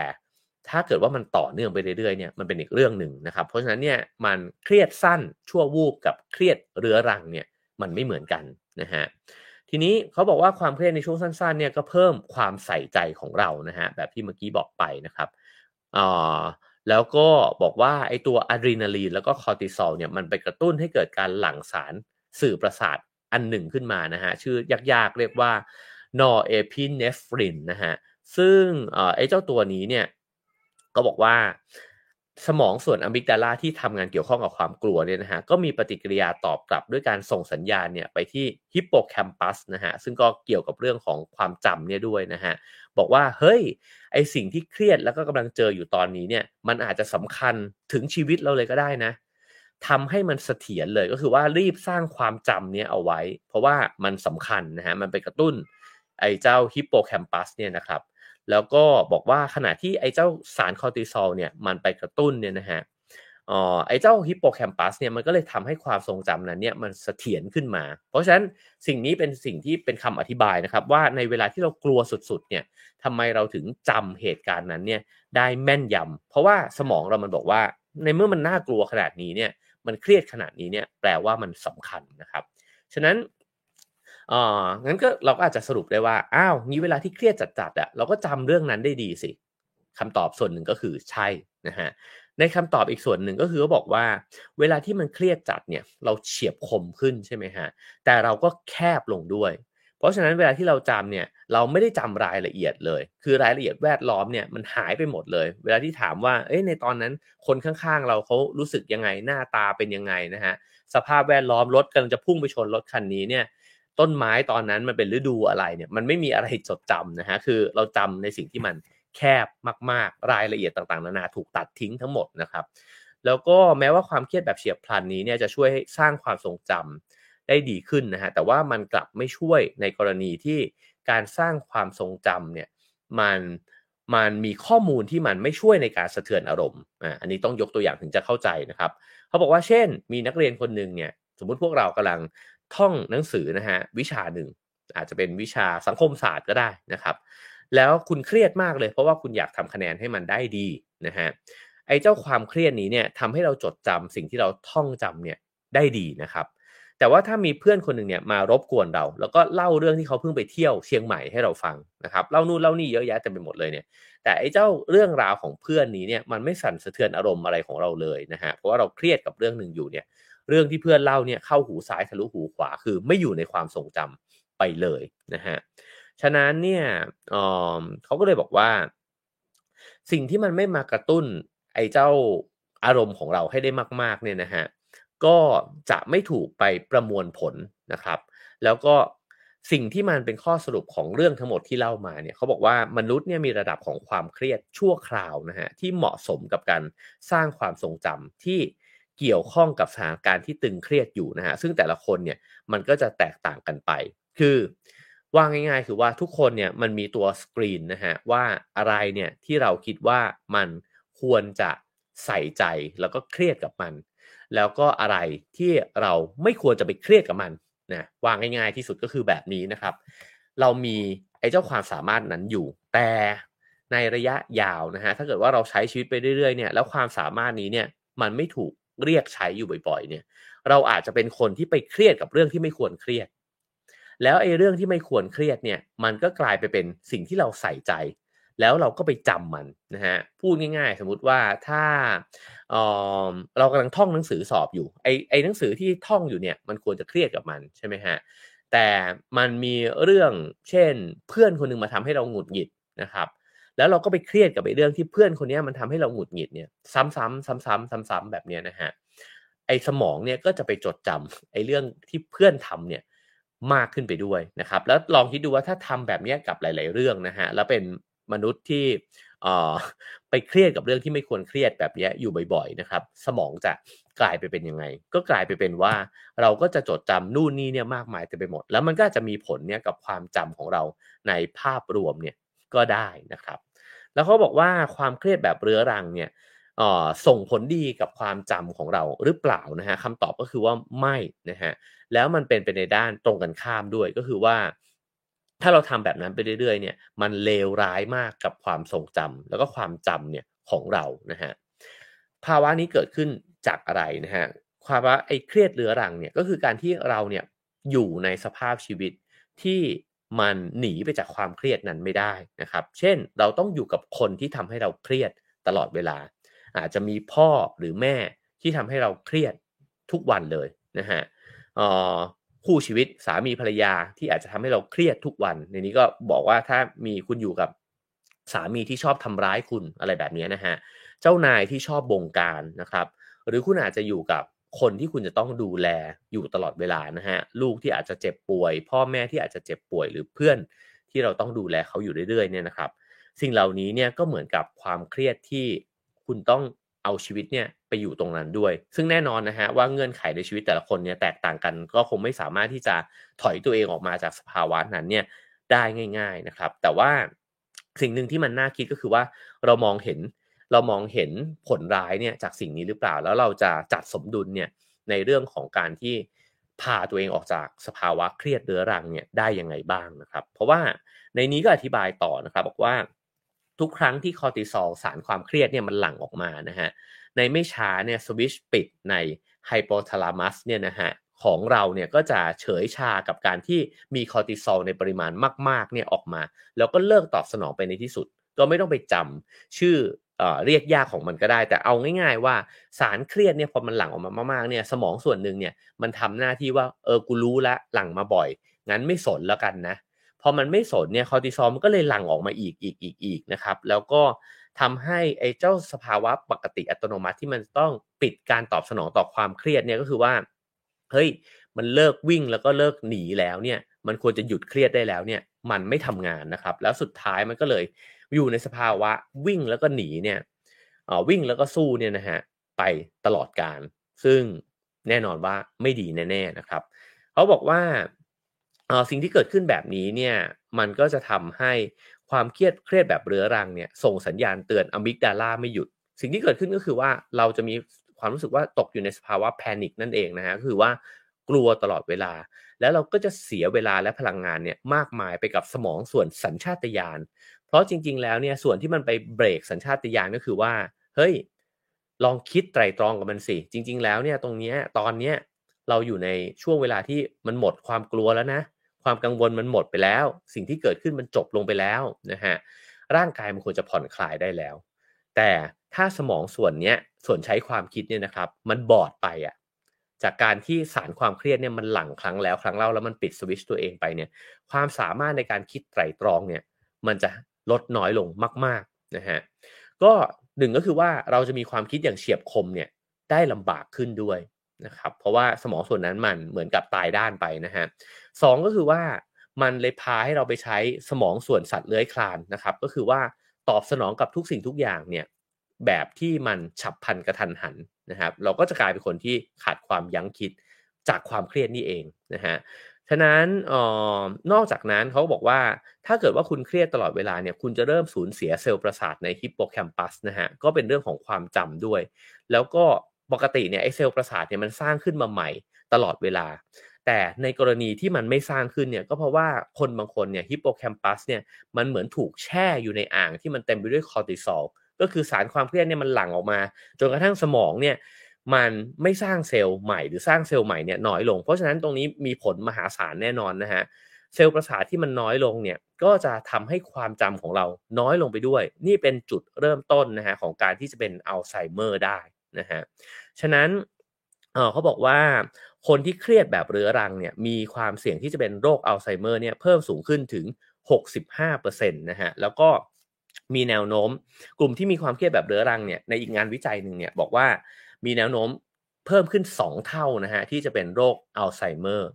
ถ้าเกิดว่ามันต่อเนื่องไปเรื่อยๆเนี่ยมันเป็นอีกเรื่องหนึ่งนะครับ เพราะฉะนั้นเนี่ยมันเครียดสั้นชั่ววูบกับเครียดเรื้อรังเนี่ยมันไม่เหมือนกันนะฮะทีนี้เขาบอกว่าความเครียดในช่วงสั้นๆเนี่ยก็เพิ่มความใส่ใจของเรานะฮะแบบที่เมื่อกี้บอกไปนะครับอ่าแล้วก็บอกว่าไอ้ตัวอะดรีนาลีนแล้วก็คอร์ติซอลเนี่ยมันไปกระตุ้นให้เกิดการหลั่งสาร สื่อประสาทอันหนึ่งขึ้นมานะฮะชื่อยากๆเรียกว่า norepinephrine นะฮะซึ่งไอ้เจ้าตัวนี้เนี่ยก็บอกว่าสมองส่วนอะมิกดาลาที่ทำงานเกี่ยวข้องกับความกลัวเนี่ยนะฮะก็มีปฏิกิริยาตอบกลับด้วยการส่งสัญญาณเนี่ยไปที่ฮิปโปแคมปัสนะฮะซึ่งก็เกี่ยวกับเรื่องของความจำเนี่ยด้วยนะฮะบอกว่าเฮ้ยไอสิ่งที่เครียดแล้วก็กำลังเจออยู่ตอนนี้เนี่ยมันอาจจะสำคัญถึงชีวิตเราเลยก็ได้นะ ทำให้มันเสถียรเลยก็คือว่ารีบสร้างความจำเนี้ยเอาไว้ เพราะว่ามันสำคัญนะฮะมันไปกระตุ้นไอ้เจ้าฮิปโปแคมปัสเนี่ยนะครับแล้วก็บอกว่าขณะที่ไอ้เจ้าสารคอร์ติซอลเนี่ยมันไปกระตุ้นเนี่ยนะฮะอ๋อไอ้เจ้าฮิปโปแคมปัสเนี่ยมันก็เลยทำให้ความทรงจำนั้นเนี่ยมันเสถียรขึ้นมา เพราะฉะนั้นสิ่งนี้เป็นสิ่งที่เป็นคำอธิบายนะครับ ว่าในเวลาที่เรากลัวสุดๆเนี่ยทำไมเราถึงจำเหตุการณ์นั้นเนี่ยได้แม่นยำเพราะว่าสมองเรามันบอกว่าในเมื่อมันน่ากลัวขนาดนี้เนี่ย มันเครียดขนาดนี้เนี่ยแปลว่ามันสำคัญนะครับ ฉะนั้นอ่างั้นก็เราก็อาจจะสรุปได้ว่าอ้าวงี้เวลาที่เครียดจัดๆอะเราก็จำเรื่องนั้นได้ดีสิคำตอบส่วนหนึ่งก็คือใช่นะฮะในคำตอบอีกส่วนหนึ่งก็คือเขาบอกว่า เวลาที่มันเครียดจัดเนี่ยเราเฉียบคมขึ้นใช่ไหมฮะแต่เราก็แคบลงด้วย เพราะฉะนั้นเวลาที่เราจำเนี่ยเราไม่ได้จำรายละเอียดเลย คือรายละเอียดแวดล้อมเนี่ยมันหายไปหมดเลย เวลาที่ถามว่าเอ้ยในตอนนั้นคนข้างๆ เราเขารู้สึกยังไงหน้าตาเป็นยังไงนะฮะสภาพแวดล้อมรถกำลังจะพุ่งไปชนรถคันนี้เนี่ยต้นไม้ตอนนั้นมันเป็นฤดูอะไรเนี่ยมันไม่มีอะไรจดจำนะฮะคือเราจำในสิ่งที่มันแคบมากๆ รายละเอียดต่างๆ นานาถูกตัดทิ้งทั้งหมดนะครับแล้วก็แม้ว่าความเครียดแบบเฉียบพลันนี้เนี่ยจะช่วยสร้างความทรงจำ ได้ดีขึ้นนะฮะแต่ว่ามันกลับไม่ช่วยในกรณีที่การสร้างความทรงจำเนี่ยมันมันมีข้อมูลที่มันไม่ช่วยในการสะเทือนอารมณ์อ่าอันนี้ต้องยกตัวอย่างถึงจะเข้าใจนะครับเขาบอกว่าเช่น มีนักเรียนคนหนึ่งเนี่ยสมมุติพวกเรากำลังท่องหนังสือนะฮะวิชาหนึ่งอาจจะเป็นวิชาสังคมศาสตร์ก็ได้นะครับ แล้วคุณเครียดมากเลย เพราะว่าคุณอยากทำคะแนนให้มันได้ดีนะฮะไอ้เจ้าความเครียดนี้เนี่ยทำให้เราจดจำสิ่งที่เราท่องจำเนี่ยได้ดีนะครับ แต่ว่าถ้ามีเพื่อนคนหนึ่งเนี่ยมารบกวนเรา แล้วก็เล่าเรื่องที่เขาเพิ่งไปเที่ยวเชียงใหม่ให้เราฟังนะครับเล่านู่นเล่านี่เยอะแยะเต็มไปหมดเลยเนี่ย แต่ไอ้เจ้าเรื่องราวของเพื่อนนี้เนี่ยมันไม่สั่นสะเทือนอารมณ์อะไรของเราเลยนะฮะเพราะว่าเราเครียดกับเรื่องหนึ่งอยู่เนี่ย เรื่องที่เพื่อนเล่าเนี่ยเข้าหูซ้ายทะลุหูขวาคือไม่อยู่ในความทรงจำไปเลยนะฮะฉะนั้นเนี่ยเขาก็เลยบอกว่า สิ่งที่มันไม่มากระตุ้นไอ้เจ้าอารมณ์ของเราให้ได้มากๆเนี่ยนะฮะ ก็จะไม่ถูกไปประมวลผลนะครับ แล้วก็สิ่งที่มันเป็นข้อสรุปของเรื่องทั้งหมดที่เล่ามาเนี่ยเขาบอกว่ามนุษย์เนี่ยมีระดับของความเครียดชั่วคราวนะฮะที่เหมาะสมกับการสร้างความทรงจำที่เกี่ยวข้องกับสถานการณ์ที่ตึงเครียดอยู่นะฮะซึ่งแต่ละคนเนี่ยมันก็จะแตกต่างกันไป คือว่าง่ายๆ คือว่าทุกคนเนี่ยมันมีตัวสกรีนนะฮะว่าอะไรเนี่ยที่เราคิดว่ามันควรจะใส่ใจแล้วก็เครียดกับมัน แล้วก็อะไรที่เราไม่ควรจะไปเครียดกับมันนะว่าง่ายๆที่สุดก็คือแบบนี้นะครับ เรามีไอ้เจ้าความสามารถนั้นอยู่ แต่ในระยะยาวนะฮะถ้าเกิดว่าเราใช้ชีวิตไปเรื่อยๆเนี่ยแล้วความสามารถนี้เนี่ยมันไม่ถูกเรียกใช้อยู่บ่อยๆเนี่ยเราอาจจะเป็นคนที่ไปเครียดกับเรื่องที่ไม่ควรเครียด แล้วไอ้เรื่องที่ไม่ควรเครียดเนี่ยมันก็กลายไปเป็นสิ่งที่เราใส่ใจ แล้วเราก็ไปจำมันนะฮะพูดง่ายๆ สมมุติว่าถ้าเเรากำลังท่องหนังสือสอบอยู่ไอ้ไอหนังสือที่ท่องอยู่เนี่ยมันควรจะเครียดกับมันใช่ไหมฮะแต่มันมีเรื่องเช่น เพื่อนคนนึงมาทำให้เราหงุดหงิดนะครับ แล้วเราก็ไปเครียดกับไอ้เรื่องที่เพื่อนคนนี้มันทำให้เราหงุดหงิดเนี่ยซ้ำๆซ้ำๆซ้ำๆแบบเนี้ยนะฮะไอ้สมองเนี่ยก็จะไปจดจำไอ้เรื่องที่เพื่อนทำเนี่ยมากขึ้นไปด้วยนะครับ แล้วลองคิดดูว่าถ้าทำแบบนี้กับหลาย ๆ เรื่องนะฮะแล้วเป็น มนุษย์ที่ไปเครียดกับเรื่องที่ไม่ควรเครียดแบบนี้อยู่บ่อยๆนะครับ สมองจะกลายไปเป็นยังไง ก็กลายไปเป็นว่า เราก็จะจดจำนู่นนี่เนี่ยมากมายเต็มไปหมด แล้วมันก็จะมีผลเนี่ยกับความจำของเราในภาพรวมเนี่ยก็ได้นะครับ แล้วเขาบอกว่าความเครียดแบบเรื้อรังเนี่ยส่งผลดีกับความจำของเราหรือเปล่านะฮะคำตอบก็คือว่าไม่นะฮะแล้วมันเป็นไปในด้านตรงกันข้ามด้วยก็คือว่า ถ้าเราทำแบบนั้นไปเรื่อยๆเนี่ยมันเลวร้ายมากกับความทรงจำแล้วก็ความจำเนี่ยของเรานะฮะภาวะนี้เกิดขึ้นจากอะไรนะฮะภาวะไอ้เครียดเรื้อรังเนี่ยก็คือการที่เราเนี่ยอยู่ในสภาพชีวิตที่มันหนีไปจากความเครียดนั้นไม่ได้นะครับ เช่นเราต้องอยู่กับคนที่ทำให้เราเครียดตลอดเวลา อาจจะมีพ่อหรือแม่ที่ทำให้เราเครียดทุกวันเลยนะฮะ คู่ชีวิตสามีภรรยาที่อาจจะทำให้เราเครียดทุกวัน ในนี้ก็บอกว่าถ้ามีคุณอยู่กับสามีที่ชอบทำร้ายคุณอะไรแบบนี้นะฮะเจ้านายที่ชอบบงการนะครับ หรือคุณอาจจะอยู่กับคนที่คุณจะต้องดูแลอยู่ตลอดเวลานะฮะลูกที่อาจจะเจ็บป่วย พ่อแม่ที่อาจจะเจ็บป่วยหรือเพื่อนที่เราต้องดูแลเขาอยู่เรื่อยๆเนี่ยนะครับ สิ่งเหล่านี้เนี่ยก็เหมือนกับความเครียดที่คุณต้อง เอาชีวิตเนี่ยไปอยู่ตรงนั้นด้วย ซึ่งแน่นอนนะฮะว่าเงื่อนไขในชีวิตแต่ละคนเนี่ยแตกต่างกัน ก็คงไม่สามารถที่จะถอยตัวเองออกมาจากสภาวะนั้นเนี่ยได้ง่าย ๆนะครับ แต่ว่าสิ่งหนึ่งที่มันน่าคิดก็คือว่าเรามองเห็นเรามองเห็นผลร้ายเนี่ยจากสิ่งนี้หรือเปล่า แล้วเราจะจัดสมดุลเนี่ยในเรื่องของการที่พาตัวเองออกจากสภาวะเครียดเรื้อรังเนี่ยได้ยังไงบ้างนะครับ เพราะว่าในนี้ก็อธิบายต่อนะครับ บอกว่า ทุกครั้งที่คอร์ติซอลสารความเครียดเนี่ยมันหลั่งออกมานะฮะในไม่ช้าเนี่ยสวิชปิดในไฮโปทาลามัสเนี่ยนะฮะของเราเนี่ยก็จะเฉยชากับการที่มีคอร์ติซอลในปริมาณมากๆเนี่ยออกมา แล้วก็เลิกตอบสนองไปในที่สุด ก็ไม่ต้องไปจำชื่อเรียกยากของมันก็ได้ แต่เอาง่าย ๆ ว่าสารเครียดเนี่ยพอมันหลั่งออกมามากๆเนี่ยสมองส่วนหนึ่งเนี่ยมันทำหน้าที่ว่าเออกูรู้ละหลั่งมาบ่อย งั้นไม่สนแล้วกันนะ พอมันไม่สนเนี่ยคอร์ติซอลมันก็เลยหลั่งออกมาอีกอีกอีกอีกนะครับ แล้วก็ทำให้ไอ้เจ้าสภาวะปกติอัตโนมัติที่มันต้องปิดการตอบสนองต่อความเครียดเนี่ยก็คือว่าเฮ้ยมันเลิกวิ่งแล้วก็เลิกหนีแล้วเนี่ย มันควรจะหยุดเครียดได้แล้วเนี่ย มันไม่ทำงานนะครับ แล้วสุดท้ายมันก็เลยอยู่ในสภาวะวิ่งแล้วก็หนีเนี่ยวิ่งแล้วก็สู้เนี่ยนะฮะไปตลอดการ ซึ่งแน่นอนว่าไม่ดีแน่ๆนะครับ เขาบอกว่า สิ่งที่เกิดขึ้นแบบนี้เนี่ยมันก็จะทำให้ความเครียดเครียดแบบเรื้อรังเนี่ยส่งสัญญาณเตือนอะมิกดาลาไม่หยุด สิ่งที่เกิดขึ้นก็คือว่าเราจะมีความรู้สึกว่าตกอยู่ในสภาวะแพนิคนั่นเองนะฮะคือว่ากลัวตลอดเวลา แล้วเราก็จะเสียเวลาและพลังงานเนี่ยมากมายไปกับสมองส่วนสัญชาตญาณเพราะจริง ๆ แล้วเนี่ยส่วนที่มันไปเบรกสัญชาตญาณก็คือว่าเฮ้ยลองคิดไตรตรองกับมันสิจริง ๆ แล้วเนี่ยตรงเนี้ยตอนเนี้ยเราอยู่ในช่วงเวลาที่มันหมดความกลัวแล้วนะ ความกังวลมันหมดไปแล้ว สิ่งที่เกิดขึ้นมันจบลงไปแล้วนะฮะร่างกายมันควรจะผ่อนคลายได้แล้ว แต่ถ้าสมองส่วนเนี้ยส่วนใช้ความคิดเนี่ยนะครับ มันบอดไปอะจากการที่สารความเครียดเนี่ยมันหลั่งครั้งแล้วครั้งเล่าแล้วมันปิดสวิตช์ตัวเองไปเนี่ยความสามารถในการคิดไตรตรองเนี่ยมันจะลดน้อยลงมากๆนะฮะก็หนึ่งก็คือว่าเราจะมีความคิดอย่างเฉียบคมเนี่ยได้ลำบากขึ้นด้วย นะครับเพราะว่าสมองส่วนนั้นมันเหมือนกับตายด้านไปนะฮะสองก็คือว่ามันเลยพาให้เราไปใช้สมองส่วนสัตว์เลื้อยคลานนะครับ ก็คือว่าตอบสนองกับทุกสิ่งทุกอย่างเนี่ยแบบที่มันฉับพลันกระทันหันนะครับ เราก็จะกลายเป็นคนที่ขาดความยั้งคิดจากความเครียดนี่เองนะฮะฉะนั้นออนอกจากนั้นเขาบอกว่าถ้าเกิดว่าคุณเครียดตลอดเวลาเนี่ยคุณจะเริ่มสูญเสียเซลล์ประสาทในฮิปโปแคมปัสนะฮะก็เป็นเรื่องของความจำด้วย แล้วก็ ปกติเนี่ยไอเซลล์ประสาทเนี่ยมันสร้างขึ้นมาใหม่ตลอดเวลา แต่ในกรณีที่มันไม่สร้างขึ้นเนี่ยก็เพราะว่าคนบางคนเนี่ยฮิปโปแคมปัสเนี่ยมันเหมือนถูกแช่อยู่ในอ่างที่มันเต็มไปด้วยคอร์ติซอลก็คือสารความเครียดเนี่ยมันหลั่งออกมา จนกระทั่งสมองเนี่ยมันไม่สร้างเซลล์ใหม่หรือสร้างเซลล์ใหม่เนี่ยน้อยลง เพราะฉะนั้นตรงนี้มีผลมหาศาลแน่นอนนะฮะเซลล์ประสาทที่มันน้อยลงเนี่ยก็จะทำให้ความจำของเราน้อยลงไปด้วย นี่เป็นจุดเริ่มต้นนะฮะของการที่จะเป็นอัลไซเมอร์ได้ นะฮะฉะนั้นเเขาบอกว่าคนที่เครียดแบบเรื้อรังเนี่ยมีความเสี่ยงที่จะเป็นโรคอัลไซเมอร์เนี่ยเพิ่มสูงขึ้นถึง 65%นะฮะแล้วก็มีแนวโน้ม กลุ่มที่มีความเครียดแบบเรื้อรังเนี่ยในอีกงานวิจัยหนึ่งเนี่ยบอกว่ามีแนวโน้มเพิ่มขึ้น 2 เท่านะฮะที่จะเป็นโรคอัลไซเมอร์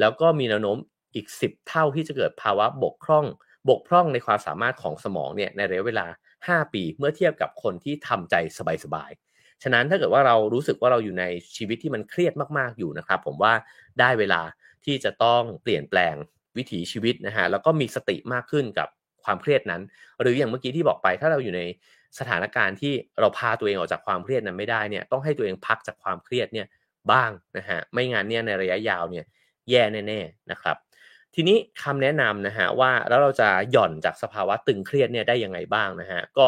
แล้วก็มีแนวโน้มอีก 10 เท่าที่จะเกิดภาวะบกพร่อง บกพร่องในความสามารถของสมองเนี่ยในระยะเวลา 5 ปีเมื่อเทียบกับคนที่ทำใจสบายๆ ฉะนั้นถ้าเกิดว่าเรารู้สึกว่าเราอยู่ในชีวิตที่มันเครียดมากๆอยู่นะครับ ผมว่าได้เวลาที่จะต้องเปลี่ยนแปลงวิถีชีวิตนะฮะแล้วก็มีสติมากขึ้นกับความเครียดนั้น หรืออย่างเมื่อกี้ที่บอกไป ถ้าเราอยู่ในสถานการณ์ที่เราพาตัวเองออกจากความเครียดนั้นไม่ได้เนี่ยต้องให้ตัวเองพักจากความเครียดเนี่ยบ้างนะฮะไม่งั้นเนี่ยในระยะยาวเนี่ยแย่แน่ๆนะครับ ทีนี้คำแนะนำนะฮะว่าแล้วเราจะหย่อนจากสภาวะตึงเครียดเนี่ยได้ยังไงบ้างนะฮะก็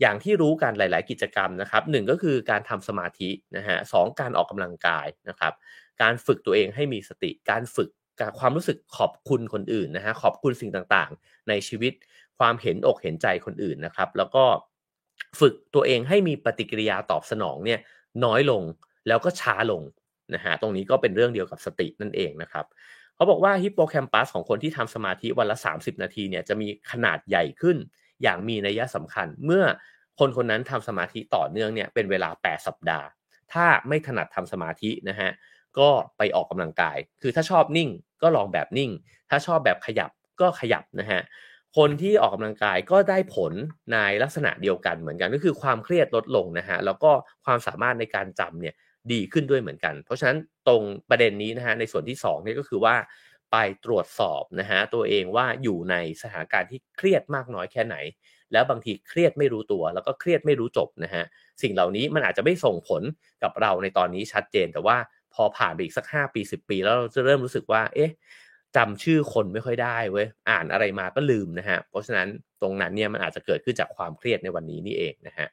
อย่างที่รู้กันหลาย ๆ กิจกรรมนะครับหนึ่งก็คือการทำสมาธินะฮะสองการออกกำลังกายนะครับการฝึกตัวเองให้มีสติการฝึกความรู้สึกขอบคุณคนอื่นนะฮะขอบคุณสิ่งต่างๆ ในชีวิตความเห็นอกเห็นใจคนอื่นนะครับ แล้วก็ฝึกตัวเองให้มีปฏิกิริยาตอบสนองเนี่ยน้อยลงแล้วก็ช้าลงนะฮะตรงนี้ก็เป็นเรื่องเดียวกับสตินั่นเองนะครับเขาบอกว่าฮิปโปแคมปัสของคนที่ทำสมาธิวันละ 30 นาทีเนี่ยจะมีขนาดใหญ่ขึ้น อย่างมีนัยสำคัญ เมื่อคนคนนั้นทำสมาธิต่อเนื่องเนี่ยเป็นเวลา 8 สัปดาห์ ถ้าไม่ถนัดทำสมาธินะฮะก็ไปออกกำลังกาย คือถ้าชอบนิ่งก็ลองแบบนิ่ง ถ้าชอบแบบขยับก็ขยับนะฮะคนที่ออกกำลังกายก็ได้ผลในลักษณะเดียวกันเหมือนกัน ก็คือความเครียดลดลงนะฮะแล้วก็ความสามารถในการจำเนี่ยดีขึ้นด้วยเหมือนกัน เพราะฉะนั้นตรงประเด็นนี้นะฮะในส่วนที่2นี่ก็คือว่า ไปตรวจสอบนะฮะตัวเองว่าอยู่ในสถานการณ์ที่เครียดมากน้อยแค่ไหน แล้วบางทีเครียดไม่รู้ตัว แล้วก็เครียดไม่รู้จบนะฮะสิ่งเหล่านี้มันอาจจะไม่ส่งผลกับเราในตอนนี้ชัดเจน แต่ว่าพอผ่านไปอีกสัก 5 ปี 10 ปี แล้วเราจะเริ่มรู้สึกว่า เอ๊ะจำชื่อคนไม่ค่อยได้เว้ยอ่านอะไรมาก็ลืมนะฮะเพราะฉะนั้นตรงนั้นเนี่ยมันอาจจะเกิดขึ้นจากความเครียดในวันนี้นี่เองนะฮะ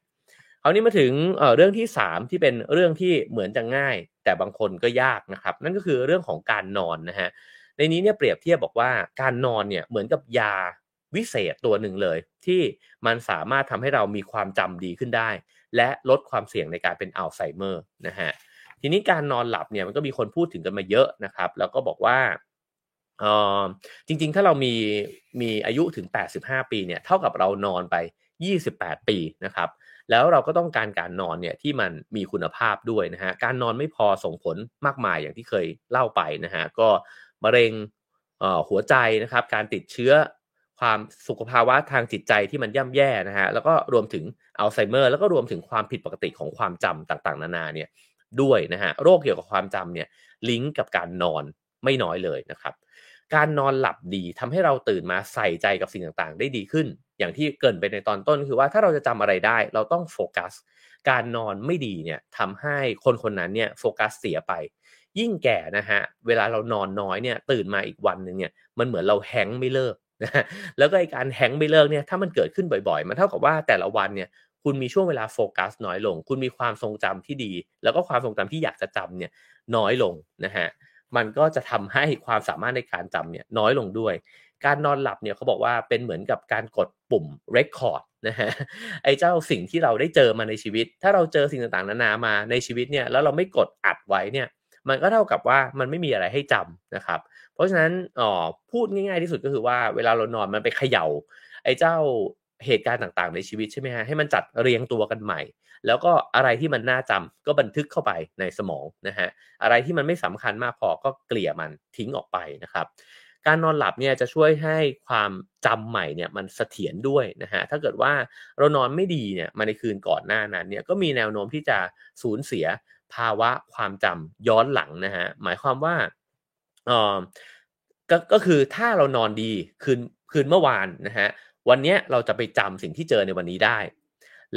คราวนี้มาถึงเเรื่องที่ 3 ที่เป็นเรื่องที่เหมือนจะง่าย แต่บางคนก็ยากนะครับ นั่นก็คือเรื่องของการนอนนะฮะ ในนี้เนี่ยเปรียบเทียบบอกว่าการนอนเนี่ยเหมือนกับยาวิเศษตัวหนึ่งเลย ที่มันสามารถทำให้เรามีความจำดีขึ้นได้ และลดความเสี่ยงในการเป็นอัลไซเมอร์นะฮะทีนี้การนอนหลับเนี่ยมันก็มีคนพูดถึงกันมาเยอะนะครับ แล้วก็บอกว่าออจริงๆ ถ้าเรามีมีอายุถึง 85 ปีเนี่ยเท่ากับเรานอนไป 28 ปีนะครับแล้วเราก็ต้องการการนอนเนี่ยที่มันมีคุณภาพด้วยนะฮะการนอนไม่พอส่งผลมากมายอย่างที่เคยเล่าไปนะฮะก็ มะเร็งหัวใจนะครับ การติดเชื้อความสุขภาวะทางจิตใจที่มันย่ำแย่นะฮะแล้วก็รวมถึงอัลไซเมอร์แล้วก็รวมถึงความผิดปกติของความจำต่างๆ นานาเนี่ยด้วยนะฮะโรคเกี่ยวกับความจำเนี่ยลิงก์กับการนอนไม่น้อยเลยนะครับ การนอนหลับดีทำให้เราตื่นมาใส่ใจกับสิ่งต่างๆ ได้ดีขึ้น อย่างที่เกินไปในตอนต้นคือว่าถ้าเราจะจำอะไรได้ เราต้องโฟกัส การนอนไม่ดีเนี่ยทำให้คนคนนั้นเนี่ยโฟกัสเสียไป ยิ่งแก่นะฮะเวลาเรานอนน้อยเนี่ยตื่นมาอีกวันหนึ่งเนี่ยมันเหมือนเราแฮงไม่เลิกนะแล้วก็ไอการแฮงไม่เลิกเนี่ยถ้ามันเกิดขึ้นบ่อยๆ มันเท่ากับว่าแต่ละวันเนี่ยคุณมีช่วงเวลาโฟกัสน้อยลง คุณมีความทรงจำที่ดี แล้วก็ความทรงจำที่อยากจะจำเนี่ยน้อยลงนะฮะมันก็จะทำให้ความสามารถในการจำเนี่ยน้อยลงด้วย การนอนหลับเนี่ยเขาบอกว่าเป็นเหมือนกับการกดปุ่ม record นะฮะไอ้เจ้าสิ่งที่เราได้เจอมาในชีวิต ถ้าเราเจอสิ่งต่างๆนานามาในชีวิตเนี่ยแล้วเราไม่กดอัดไว้เนี่ย มันก็เท่ากับว่ามันไม่มีอะไรให้จำนะครับ เพราะฉะนั้นอ๋อพูดง่าย ๆที่สุดก็คือว่าเวลาเรานอนมันไปเขย่า ไอ้เจ้าเหตุการณ์ต่างๆ ในชีวิตใช่ไหมฮะให้มันจัดเรียงตัวกันใหม่ แล้วก็อะไรที่มันน่าจำก็บันทึกเข้าไปในสมองนะฮะอะไรที่มันไม่สำคัญมากพอก็เกลี่ยมันทิ้งออกไปนะครับการนอนหลับเนี่ยจะช่วยให้ความจำใหม่เนี่ยมันเสถียรด้วยนะฮะถ้าเกิดว่าเรานอนไม่ดีเนี่ยมาในคืนก่อนหน้านั้นเนี่ยก็มีแนวโน้มที่จะสูญเสีย ภาวะความจำย้อนหลังนะฮะหมายความว่าเออก็ก็คือถ้าเรานอนดีคืนคืนเมื่อวานนะฮะวันนี้เราจะไปจำสิ่งที่เจอในวันนี้ได้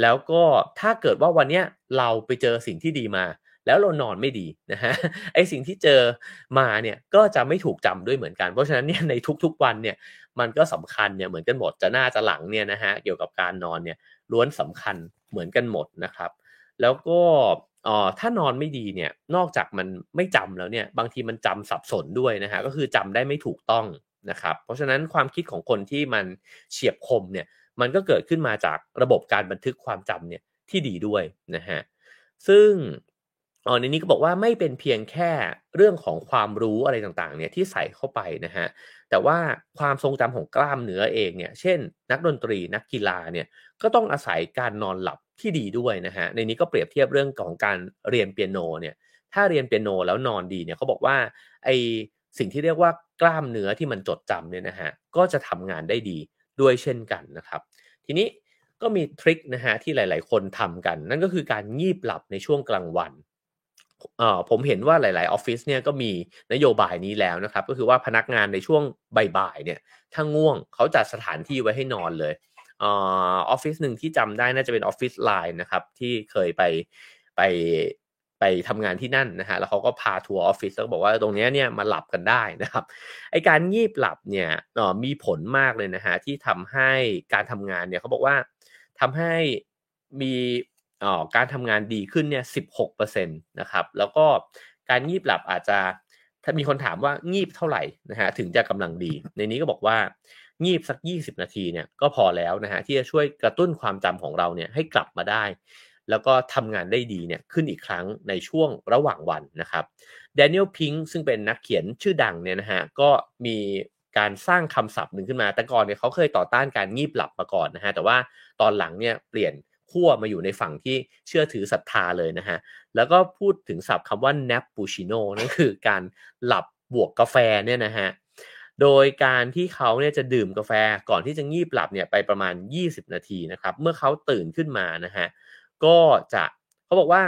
แล้วก็ถ้าเกิดว่าวันนี้เราไปเจอสิ่งที่ดีมา แล้วเรานอนไม่ดีนะฮะไอสิ่งที่เจอมาเนี่ยก็จะไม่ถูกจำด้วยเหมือนกัน เพราะฉะนั้นเนี่ยในทุกๆวันเนี่ยมันก็สำคัญเนี่ยเหมือนกันหมดจะหน้าจะหลังเนี่ยนะฮะเกี่ยวกับการนอนเนี่ยล้วนสำคัญเหมือนกันหมดนะครับ แล้วก็ อ๋อถ้านอนไม่ดีเนี่ยนอกจากมันไม่จำแล้วเนี่ยบางทีมันจำสับสนด้วยนะฮะก็คือจำได้ไม่ถูกต้องนะครับ เพราะฉะนั้นความคิดของคนที่มันเฉียบคมเนี่ยมันก็เกิดขึ้นมาจากระบบการบันทึกความจำเนี่ยที่ดีด้วยนะฮะซึ่งอ๋อในนี้ก็บอกว่าไม่เป็นเพียงแค่เรื่องของความรู้อะไรต่างๆเนี่ยที่ใส่เข้าไปนะฮะ แต่ว่าความทรงจำของกล้ามเนื้อเองเนี่ย เช่น นักดนตรีนักกีฬาเนี่ยก็ต้องอาศัยการนอนหลับที่ดีด้วยนะฮะ ในนี้ก็เปรียบเทียบเรื่องของการเรียนเปียโนเนี่ย ถ้าเรียนเปียโนแล้วนอนดีเนี่ยเขาบอกว่าไอสิ่งที่เรียกว่ากล้ามเนื้อที่มันจดจำเนี่ยนะฮะ ก็จะทำงานได้ดีด้วยเช่นกันนะครับ ทีนี้ก็มีทริคนะฮะที่หลาย ๆ คนทำกัน นั่นก็คือการงีบหลับในช่วงกลางวัน เอ่อผมเห็นว่าหลาย ๆ ออฟฟิศเนี่ยก็มีนโยบายนี้แล้วนะครับ ก็คือว่าพนักงานในช่วงบ่ายๆเนี่ยถ้าง่วงเขาจัดสถานที่ไว้ให้นอนเลยออฟฟิศหนึ่งที่จำได้น่าจะเป็นออฟฟิศไลน์นะครับที่เคยไปไปไปทำงานที่นั่นนะฮะแล้วเขาก็พาทัวร์ออฟฟิศแล้วบอกว่าตรงนี้เนี่ยมาหลับกันได้นะครับไอการงีบหลับเนี่ยมีผลมากเลยนะฮะที่ทำให้การทำงานเนี่ยเขาบอกว่าทำให้มี การทำงานดีขึ้นเนี่ยสิบหกเปอร์เซ็นตนะครับ แล้วก็การงีบหลับอาจจะถ้ามีคนถามว่างีบเท่าไหร่นะฮะถึงจะกำลังดี ในนี้ก็บอกว่างีบสัก 20 นาทีเนี่ยก็พอแล้วนะฮะที่จะช่วยกระตุ้นความจำของเราเนี่ยให้กลับมาได้ แล้วก็ทำงานได้ดีเนี่ยขึ้นอีกครั้งในช่วงระหว่างวันนะครับแดเนียลพิงค์ซึ่งเป็นนักเขียนชื่อดังเนี่ยนะฮะก็มีการสร้างคำศัพท์หนึ่งขึ้นมา แต่ก่อนเนี่ยเขาเคยต่อต้านการงีบหลับมาก่อนนะฮะแต่ว่าตอนหลังเนี่ยเปลี่ยน ขั้วมาอยู่ในฝั่งที่เชื่อถือศรัทธาเลยนะฮะ แล้วก็พูดถึงศัพท์คำว่า nap puccino นั่นคือการหลับบวกกาแฟเนี่ยนะฮะ โดยการที่เขาเนี่ยจะดื่มกาแฟก่อนที่จะงีบหลับเนี่ยไปประมาณ 20 นาทีนะครับ เมื่อเขาตื่นขึ้นมานะฮะ ก็จะเขาบอกว่า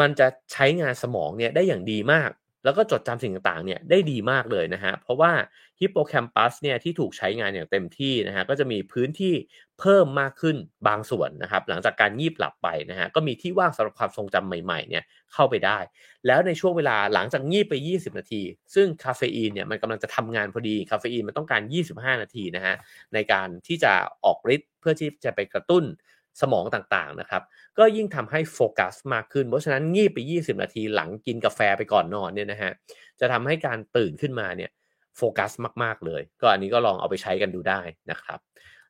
มันจะใช้งานสมองเนี่ยได้อย่างดีมาก แล้วก็จดจำสิ่งต่างๆเนี่ยได้ดีมากเลยนะฮะ เพราะว่าฮิปโปแคมปัสเนี่ยที่ถูกใช้งานอย่างเต็มที่นะฮะก็จะมีพื้นที่เพิ่มมากขึ้นบางส่วนนะครับ หลังจากการยีบหลับไปนะฮะก็มีที่ว่างสำหรับความทรงจำใหม่ๆเนี่ยเข้าไปได้ แล้วในช่วงเวลาหลังจากยีบไป 20 นาที ซึ่งคาเฟอีนเนี่ยมันกำลังจะทำงานพอดีคาเฟอีนมันต้องการ 25 นาทีนะฮะในการที่จะออกฤทธิ์เพื่อที่จะไปกระตุ้น สมองต่างๆนะครับ ก็ยิ่งทำให้โฟกัสมากขึ้น เพราะฉะนั้นงีบไป 20 นาทีหลังกินกาแฟไปก่อนนอนเนี่ยนะฮะจะทำให้การตื่นขึ้นมาเนี่ยโฟกัสมากๆเลย ก็อันนี้ก็ลองเอาไปใช้กันดูได้นะครับ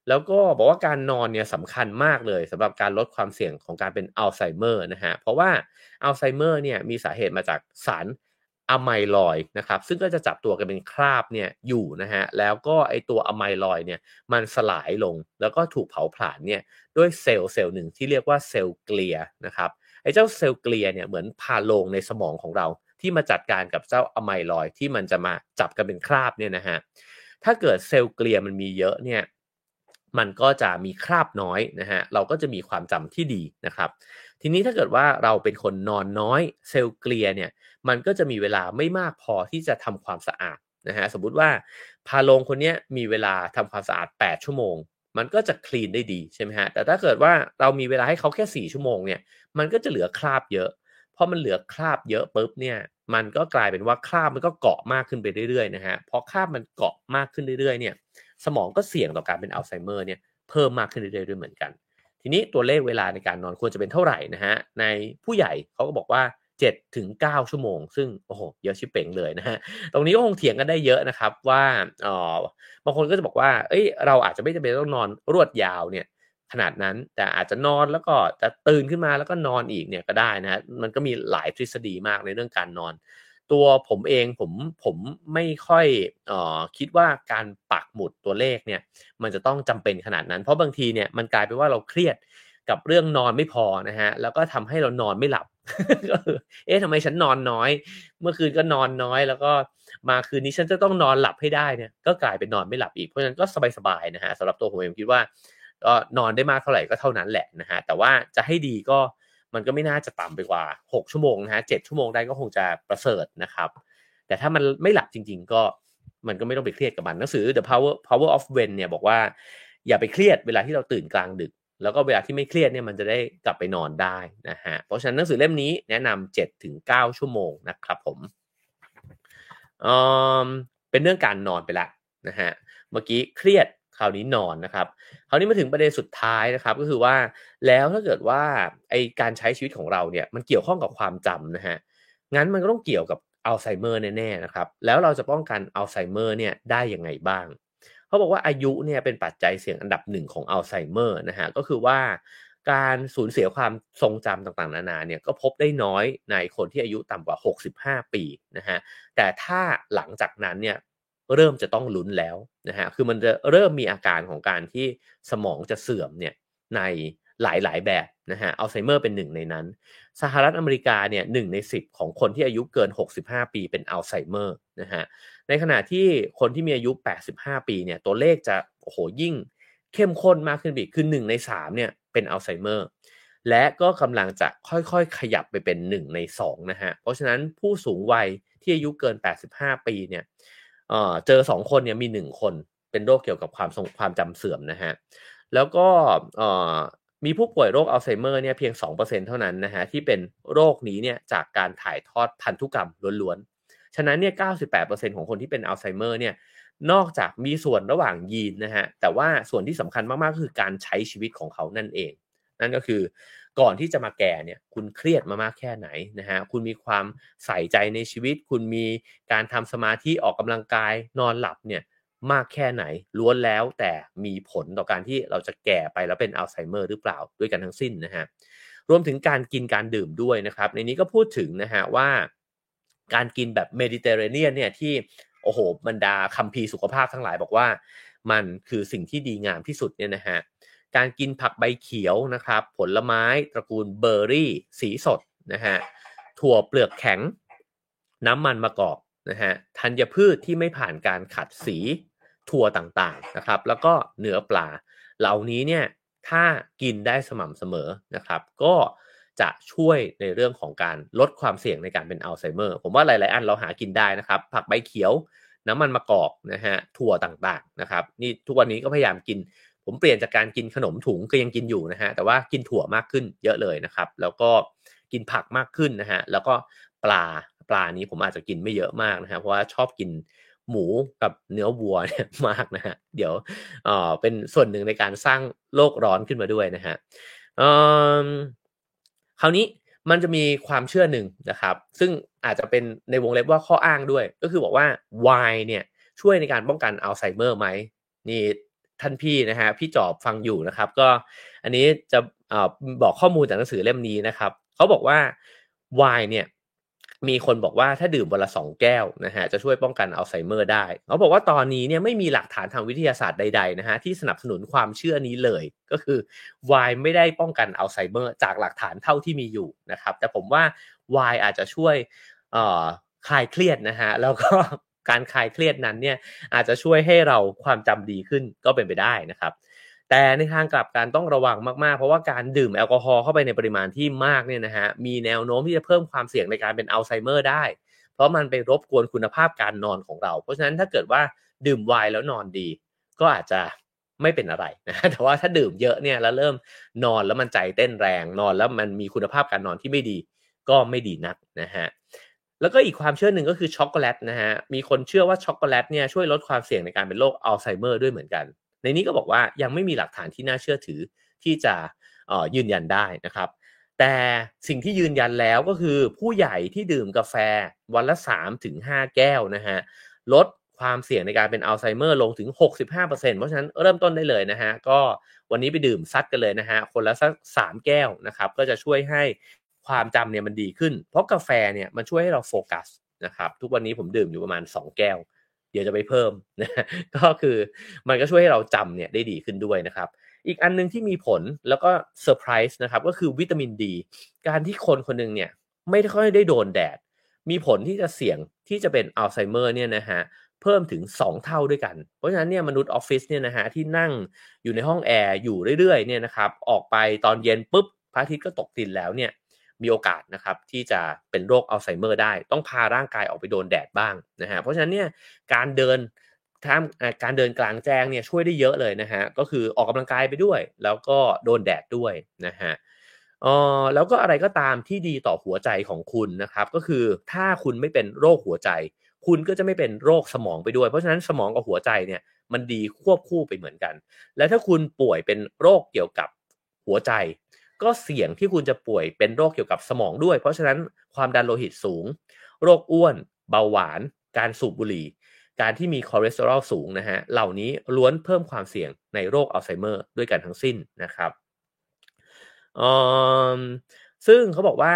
แล้วก็บอกว่าการนอนเนี่ยสำคัญมากเลยสำหรับการลดความเสี่ยงของการเป็นอัลไซเมอร์นะฮะเพราะว่าอัลไซเมอร์เนี่ยมีสาเหตุมาจากสาร amyloid นะครับซึ่งก็จะจับตัวกันเป็นคราบเนี่ยอยู่นะฮะแล้วก็ไอตัว amyloid เนี่ยมันสลายลงแล้วก็ถูกเผาผลาญเนี่ยด้วยเซลล์เซลล์หนึ่งที่เรียกว่าเซลล์เกลียนะครับไอเจ้าเซลล์เกลียเนี่ยเหมือนพาลงในสมองของเรา ที่มาจัดการกับเจ้าอะไมลอยที่มันจะมาจับกันเป็นคราบเนี่ยนะฮะถ้าเกิดเซลล์เกลียมันมีเยอะเนี่ยมันก็จะมีคราบน้อยนะฮะเราก็จะมีความจำที่ดีนะครับ ทีนี้ถ้าเกิดว่าเราเป็นคนนอนน้อยเซลล์เกลียเนี่ยมันก็จะมีเวลาไม่มากพอที่จะทำความสะอาดนะฮะสมมุติว่าพาลงคนนี้มีเวลาทำความสะอาด 8 ชั่วโมง มันก็จะคลีนได้ดีใช่ไหมฮะแต่ถ้าเกิดว่าเรามีเวลาให้เขาแค่ 4 ชั่วโมงเนี่ยมันก็จะเหลือคราบเยอะพอมันเหลือคราบเยอะปุ๊บเนี่ยมันก็กลายเป็นว่าคราบมันก็เกาะมากขึ้นไปเรื่อยๆนะฮะพอคราบมันเกาะมากขึ้นเรื่อยๆเนี่ยสมองก็เสี่ยงต่อการเป็นอัลไซเมอร์เนี่ยเพิ่มมากขึ้นเรื่อยๆด้วยเหมือนกัน ทีนี้ตัวเลขเวลาในการนอนควรจะเป็นเท่าไหร่นะฮะในผู้ใหญ่เขาก็บอกว่า7ถึง9ชั่วโมง ซึ่งโอ้โหเยอะชิบเป่งเลยนะฮะตรงนี้ก็คงเถียงกันได้เยอะนะครับว่าอ๋อบางคนก็จะบอกว่าเอ้ยเราอาจจะไม่จำเป็นต้องนอนรวดยาวเนี่ยขนาดนั้นแต่อาจจะนอนแล้วก็จะตื่นขึ้นมาแล้วก็นอนอีกเนี่ยก็ได้นะมันก็มีหลายทฤษฎีมากในเรื่องการนอน ตัวผมเองผมผมไม่ค่อยออคิดว่าการปักหมุดตัวเลขเนี่ยมันจะต้องจำเป็นขนาดนั้น เพราะบางทีเนี่ยมันกลายเป็นว่าเราเครียดกับเรื่องนอนไม่พอนะฮะแล้วก็ทำให้เรานอนไม่หลับก็คือเอ๊ะทำไมฉันนอนน้อย เมื่อคืนก็นอนน้อย แล้วก็มาคืนนี้ฉันจะต้องนอนหลับให้ได้เนี่ยก็กลายเป็นนอนไม่หลับอีกเพราะฉะนั้นก็สบายๆนะฮะสำหรับตัวผมเองคิดว่าก็นอนได้มากเท่าไหร่ก็เท่านั้นแหละนะฮะแต่ว่าจะให้ดีก็ มันก็ไม่น่าจะต่ำไปกว่า 6 ชั่วโมงนะฮะเชั่วโมงได้ก็คงจะประเสริฐนะครับ แต่ถ้ามันไม่หลับจริง ๆ ก็มันก็ไม่ต้องไปเครียดกับมันหนังสือ The Power Power of When เนี่ยบอกว่าอย่าไปเครียดเวลาที่เราตื่นกลางดึก แล้วก็เวลาที่ไม่เครียดเนี่ยมันจะได้กลับไปนอนได้นะฮะเพราะฉะนั้นหนังสือเล่มนี้แนะนำ7ถึง9ชั่วโมงนะครับผมเออเป็นเรื่องการนอนไปละนะฮะเมื่อกี้เครียด คราวนี้นอนนะครับคราวนี้มาถึงประเด็นสุดท้ายนะครับ ก็คือว่าแล้วถ้าเกิดว่าไอการใช้ชีวิตของเราเนี่ยมันเกี่ยวข้องกับความจำนะฮะงั้นมันก็ต้องเกี่ยวกับอัลไซเมอร์แน่ๆนะครับแล้วเราจะป้องกันอัลไซเมอร์เนี่ยได้ยังไงบ้างเขาบอกว่าอายุเนี่ยเป็นปัจจัยเสี่ยงอันดับหนึ่งของอัลไซเมอร์นะฮะก็คือว่าการสูญเสียความทรงจำต่างๆ นานาเนี่ยก็พบได้น้อยในคนที่อายุต่ำกว่า 65 ปีนะฮะแต่ถ้าหลังจากนั้นเนี่ย เริ่มจะต้องลุ้นแล้วนะฮะคือมันจะเริ่มมีอาการของการที่สมองจะเสื่อมเนี่ยในหลายๆแบบนะฮะอัลไซเมอร์เป็นหนึ่งในนั้น สหรัฐอเมริกาเนี่ยหนึ่งใน 10 ของคนที่อายุเกิน 65 ปีเป็นอัลไซเมอร์นะฮะในขณะที่คนที่มีอายุ 85 ปีเนี่ยตัวเลขจะโอ้โหยิ่งเข้มข้นมากขึ้นอีกคือ1ใน3เนี่ยเป็นอัลไซเมอร์และก็กำลังจะค่อยๆ ขยับไปเป็น 1 ใน2นะฮะเพราะฉะนั้นผู้สูงวัยที่อายุเกิน 85 ปีเนี่ย เเจอ2คนเนี่ยมี1คนเป็นโรคเกี่ยวกับความทรงความจำเสื่อมนะฮะแล้วก็มีผู้ป่วยโรคอัลไซเมอร์เนี่ยเพียง 2%เท่านั้นนะฮะที่เป็นโรคนี้เนี่ยจากการถ่ายทอดพันธุกรรมล้วนๆ ฉะนั้นเนี่ย 98%ของคนที่เป็นอัลไซเมอร์เนี่ยนอกจากมีส่วนระหว่างยีนนะฮะแต่ว่าส่วนที่สำคัญมากๆ คือการใช้ชีวิตของเขานั่นเอง นั่นก็คือ ก่อนที่จะมาแก่เนี่ยคุณเครียดมามากแค่ไหนนะฮะคุณมีความใส่ใจในชีวิต คุณมีการทำสมาธิออกกำลังกายนอนหลับเนี่ยมากแค่ไหนล้วนแล้วแต่มีผลต่อการที่เราจะแก่ไปแล้วเป็นอัลไซเมอร์หรือเปล่าด้วยกันทั้งสิ้นนะฮะรวมถึงการกินการดื่มด้วยนะครับ ในนี้ก็พูดถึงนะฮะว่าการกินแบบเมดิเตอร์เรเนียนเนี่ยที่โอ้โหบรรดาคัมภีร์สุขภาพทั้งหลายบอกว่า มันคือสิ่งที่ดีงามที่สุดเนี่ยนะฮะ การกินผักใบเขียวนะครับ ผลไม้ตระกูลเบอร์รี่ สีสดนะฮะถั่วเปลือกแข็ง น้ำมันมะกอกนะฮะธัญพืชที่ไม่ผ่านการขัดสีถั่วต่างๆนะครับ แล้วก็เนื้อปลา เหล่านี้เนี่ยถ้ากินได้สม่ำเสมอนะครับ ก็จะช่วยในเรื่องของการลดความเสี่ยงในการเป็นอัลไซเมอร์ ผมว่าหลาย ๆ อันเราหากินได้นะครับ ผักใบเขียวน้ำมันมะกอกนะฮะถั่วต่างๆนะครับ นี่ทุกวันนี้ก็พยายามกิน ผมเปลี่ยนจากการกินขนมถุงก็ยังกินอยู่นะฮะแต่ว่ากินถั่วมากขึ้นเยอะเลยนะครับ แล้วก็กินผักมากขึ้นนะฮะแล้วก็ปลาปลานี้ผมอาจจะกินไม่เยอะมากนะฮะเพราะว่าชอบกินหมูกับเนื้อวัวเนี่ยมากนะฮะเดี๋ยวเออเป็นส่วนหนึ่งในการสร้างโลกร้อนขึ้นมาด้วยนะฮะคราวนี้มันจะมีความเชื่อหนึ่งนะครับ ซึ่งอาจจะเป็นในวงเล็บว่าข้ออ้างด้วย ก็คือบอกว่าไวน์เนี่ยช่วยในการป้องกันอัลไซเมอร์ไหมนี่ ท่านพี่นะฮะพี่จอบฟังอยู่นะครับ ก็อันนี้จะอบอกข้อมูลจากหนังสือเล่มนี้นะครับเขาบอกว่าไวน์เนี่ยมีคนบอกว่าถ้าดื่มวันละสองแก้วนะฮะจะช่วยป้องกันอัลไซเมอร์ได้เขาบอกว่าตอนนี้เนี่ยไม่มีหลักฐานทางวิทยาศาสตร์ใดๆนะฮะที่สนับสนุนความเชื่อนี้เลย ก็คือไวน์ไม่ได้ป้องกันอัลไซเมอร์จากหลักฐานเท่าที่มีอยู่นะครับ แต่ผมว่าไวน์อาจจะช่วยคลายเครียดนะฮะแล้วก็ การคลายเครียดนั้นเนี่ยอาจจะช่วยให้เราความจำดีขึ้นก็เป็นไปได้นะครับ แต่ในทางกลับกันต้องระวังมากๆ เพราะว่าการดื่มแอลกอฮอล์เข้าไปในปริมาณที่มากเนี่ยนะฮะมีแนวโน้มที่จะเพิ่มความเสี่ยงในการเป็นอัลไซเมอร์ได้ เพราะมันไปรบกวนคุณภาพการนอนของเรา เพราะฉะนั้นถ้าเกิดว่าดื่มไวน์แล้วนอนดี ก็อาจจะไม่เป็นอะไรนะแต่ว่าถ้าดื่มเยอะเนี่ยแล้วเริ่มนอนแล้วมันใจเต้นแรงนอนแล้วมันมีคุณภาพการนอนที่ไม่ดีก็ไม่ดีนักนะฮะ แล้วก็อีกความเชื่อหนึ่งก็คือช็อกโกแลตนะฮะ มีคนเชื่อว่าช็อกโกแลตเนี่ยช่วยลดความเสี่ยงในการเป็นโรคอัลไซเมอร์ด้วยเหมือนกัน ในนี้ก็บอกว่ายังไม่มีหลักฐานที่น่าเชื่อถือที่จะยืนยันได้นะครับ แต่สิ่งที่ยืนยันแล้วก็คือผู้ใหญ่ที่ดื่มกาแฟวันละ3ถึง5แก้วนะฮะลดความเสี่ยงในการเป็นอัลไซเมอร์ลงถึง 65%เพราะฉะนั้นเริ่มต้นได้เลยนะฮะ ก็วันนี้ไปดื่มซัดกันเลยนะฮะ คนละสัก3แก้วนะครับ ก็จะช่วยให้ ความจำเนี่ยมันดีขึ้น เพราะกาแฟเนี่ยมันช่วยให้เราโฟกัสนะครับทุกวันนี้ผมดื่มอยู่ประมาณ 2 แก้ว เดี๋ยวจะไปเพิ่มนะก็คือมันก็ช่วยให้เราจำเนี่ยได้ดีขึ้นด้วยนะครับอีกอันนึงที่มีผลแล้วก็เซอร์ไพรส์นะครับก็คือวิตามินดี การที่คนคนนึงเนี่ยไม่ค่อยได้โดนแดด มีผลที่จะเสี่ยงที่จะเป็นอัลไซเมอร์เนี่ยนะฮะเพิ่มถึง 2 เท่าด้วยกัน เพราะฉะนั้นเนี่ยมนุษย์ออฟฟิศเนี่ยนะฮะที่นั่งอยู่ในห้องแอร์อยู่เรื่อยๆเนี่ยนะครับออกไปตอนเย็นปุ๊บพระอาทิตย์ก็ตกดินแล้วเนี่ย มีโอกาสนะครับที่จะเป็นโรคอัลไซเมอร์ได้ ต้องพาร่างกายออกไปโดนแดดบ้างนะฮะเพราะฉะนั้นเนี่ยการเดินท่ามการเดินกลางแจ้งเนี่ยช่วยได้เยอะเลยนะฮะก็คือออกกำลังกายไปด้วย แล้วก็โดนแดดด้วยนะฮะออแล้วก็อะไรก็ตามที่ดีต่อหัวใจของคุณนะครับ ก็คือถ้าคุณไม่เป็นโรคหัวใจ คุณก็จะไม่เป็นโรคสมองไปด้วย เพราะฉะนั้นสมองกับหัวใจเนี่ยมันดีควบคู่ไปเหมือนกัน และถ้าคุณป่วยเป็นโรคเกี่ยวกับหัวใจ ก็เสี่ยงที่คุณจะป่วยเป็นโรคเกี่ยวกับสมองด้วย เพราะฉะนั้นความดันโลหิตสูง โรคอ้วน เบาหวาน การสูบบุหรี่ การที่มีคอเลสเตอรอลสูงนะฮะ เหล่านี้ล้วนเพิ่มความเสี่ยงในโรคอัลไซเมอร์ด้วยกันทั้งสิ้นนะครับซึ่งเขาบอกว่า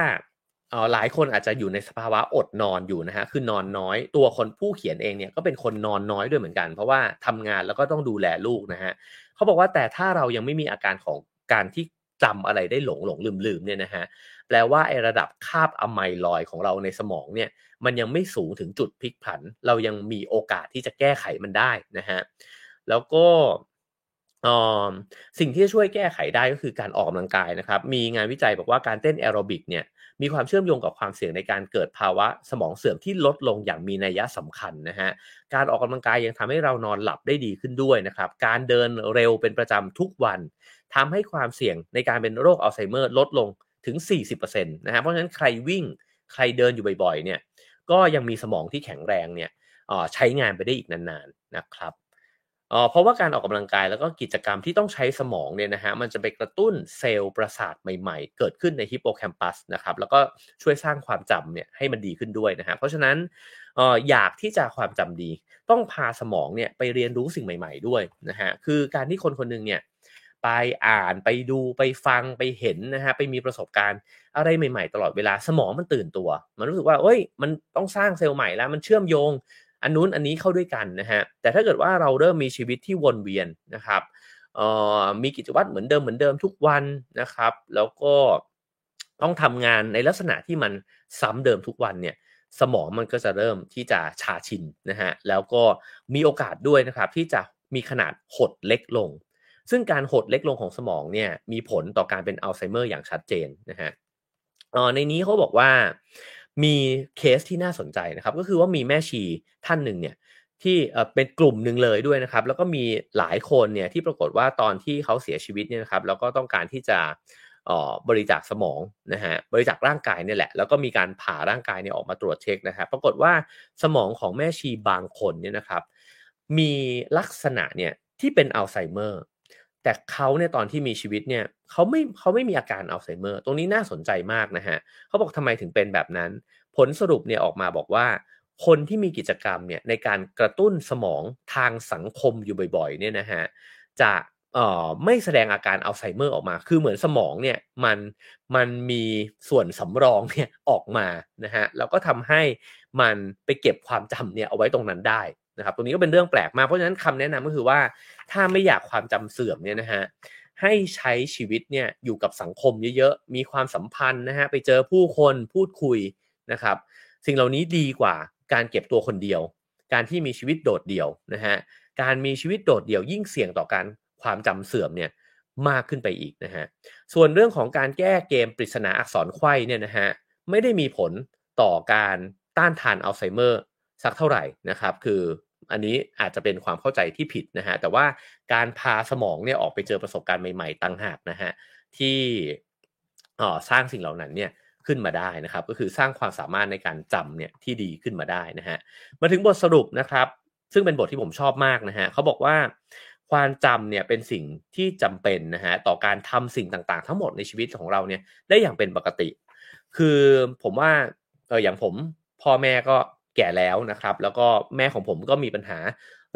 หลายคนอาจจะอยู่ในสภาวะอดนอนอยู่นะฮะ คือนอนน้อย ตัวคนผู้เขียนเองเนี่ยก็เป็นคนนอนน้อยด้วยเหมือนกัน เพราะว่าทำงานแล้วก็ต้องดูแลลูกนะฮะเขาบอกว่าแต่ถ้าเรายังไม่มีอาการของการที่ จำอะไรได้หลงหลงลืมลืมเนี่ยนะฮะแปลว่าไอระดับคาบอะไมลอยของเราในสมองเนี่ยมันยังไม่สูงถึงจุดพลิกผัน เรายังมีโอกาสที่จะแก้ไขมันได้นะฮะแล้วก็สิ่งที่จะช่วยแก้ไขได้ก็คือการออกกำลังกายนะครับ มีงานวิจัยบอกว่าการเต้นแอโรบิกเนี่ยมีความเชื่อมโยงกับความเสี่ยงในการเกิดภาวะสมองเสื่อมที่ลดลงอย่างมีนัยสำคัญนะฮะ การออกกำลังกายยังทำให้เรานอนหลับได้ดีขึ้นด้วยนะครับ การเดินเร็วเป็นประจำทุกวัน ทำให้ความเสี่ยงในการเป็นโรคอัลไซเมอร์ลดลงถึง 40%นะฮะเพราะฉะนั้นใครวิ่งใครเดินอยู่บ่อยๆเนี่ยก็ยังมีสมองที่แข็งแรงเนี่ยใช้งานไปได้อีกนานๆนะครับเพราะว่าการออกกำลังกายแล้วก็กิจกรรมที่ต้องใช้สมองเนี่ยนะฮะมันจะไปกระตุ้นเซลล์ประสาทใหม่ๆ เกิดขึ้นในฮิปโปแคมปัสนะครับแล้วก็ช่วยสร้างความจำเนี่ยให้มันดีขึ้นด้วยนะฮะเพราะฉะนั้นอยากที่จะความจำดี ต้องพาสมองเนี่ยไปเรียนรู้สิ่งใหม่ ๆด้วยนะฮะคือการที่คนคนนึงเนี่ย ไปอ่านไปดูไปฟังไปเห็นนะฮะไปมีประสบการณ์อะไรใหม่ๆ ตลอดเวลาสมองมันตื่นตัว มันรู้สึกว่าเอ้ย มันต้องสร้างเซลล์ใหม่แล้ว มันเชื่อมโยง อันนู้นอันนี้เข้าด้วยกันนะฮะแต่ถ้าเกิดว่าเราเริ่มมีชีวิตที่วนเวียนนะครับมีกิจวัตรเหมือนเดิมเหมือนเดิมทุกวันนะครับ แล้วก็ต้องทำงานในลักษณะที่มันซ้ำเดิมทุกวันเนี่ยสมองมันก็จะเริ่มที่จะชาชินนะฮะแล้วก็มีโอกาสด้วยนะครับที่จะมีขนาดหดเล็กลง ซึ่งการหดเล็กลงของสมองเนี่ยมีผลต่อการเป็นอัลไซเมอร์อย่างชัดเจนนะฮะในนี้เขาบอกว่ามีเคสที่น่าสนใจนะครับก็คือว่ามีแม่ชีท่านหนึ่งเนี่ยที่เป็นกลุ่มหนึ่งเลยด้วยนะครับ แล้วก็มีหลายคนเนี่ยที่ปรากฏว่าตอนที่เขาเสียชีวิตเนี่ยนะครับแล้วก็ต้องการที่จะบริจาคสมองนะฮะบริจาคร่างกายเนี่ยแหละ แล้วก็มีการผ่าร่างกายเนี่ยออกมาตรวจเช็คนะครับปรากฏว่าสมองของแม่ชีบางคนเนี่ยนะครับ มีลักษณะเนี่ยที่เป็นอัลไซเมอร์ แต่เขาเนี่ยตอนที่มีชีวิตเนี่ยเขาไม่เขาไม่มีอาการอัลไซเมอร์ ตรงนี้น่าสนใจมากนะฮะเขาบอกทำไมถึงเป็นแบบนั้น ผลสรุปเนี่ยออกมาบอกว่า คนที่มีกิจกรรมเนี่ยในการกระตุ้นสมองทางสังคมอยู่บ่อยๆเนี่ยนะฮะจะเอ่อไม่แสดงอาการอัลไซเมอร์ออกมา คือเหมือนสมองเนี่ยมันมันมีส่วนสำรองเนี่ยออกมานะฮะ แล้วก็ทำให้มันไปเก็บความจำเนี่ยเอาไว้ตรงนั้นได้ นะครับตรงนี้ก็เป็นเรื่องแปลกมากเพราะฉะนั้นคำแนะนำก็คือว่า ถ้าไม่อยากความจำเสื่อมเนี่ยนะฮะให้ใช้ชีวิตเนี่ยอยู่กับสังคมเยอะๆ มีความสัมพันธ์นะฮะไปเจอผู้คนพูดคุยนะครับ สิ่งเหล่านี้ดีกว่าการเก็บตัวคนเดียว การที่มีชีวิตโดดเดี่ยวนะฮะการมีชีวิตโดดเดี่ยวยิ่งเสี่ยงต่อการความจำเสื่อมเนี่ยมากขึ้นไปอีกนะฮะส่วนเรื่องของการแก้เกมปริศนาอักษรไข้เนี่ยนะฮะไม่ได้มีผลต่อการต้านทานอัลไซเมอร์ สักเท่าไหร่นะครับ คืออันนี้อาจจะเป็นความเข้าใจที่ผิดนะฮะแต่ว่าการพาสมองเนี่ยออกไปเจอประสบการณ์ใหม่ๆตั้งหากนะฮะที่สร้างสิ่งเหล่านั้นเนี่ยขึ้นมาได้นะครับ ก็คือสร้างความสามารถในการจำเนี่ยที่ดีขึ้นมาได้นะฮะมาถึงบทสรุปนะครับ ซึ่งเป็นบทที่ผมชอบมากนะฮะเขาบอกว่าความจำเนี่ยเป็นสิ่งที่จำเป็นนะฮะต่อการทำสิ่งต่างๆ ทั้งหมดในชีวิตของเราเนี่ยได้อย่างเป็นปกติ คือผมว่าเอออย่างผมพ่อแม่ก็ แก่แล้วนะครับ แล้วก็แม่ของผมก็มีปัญหา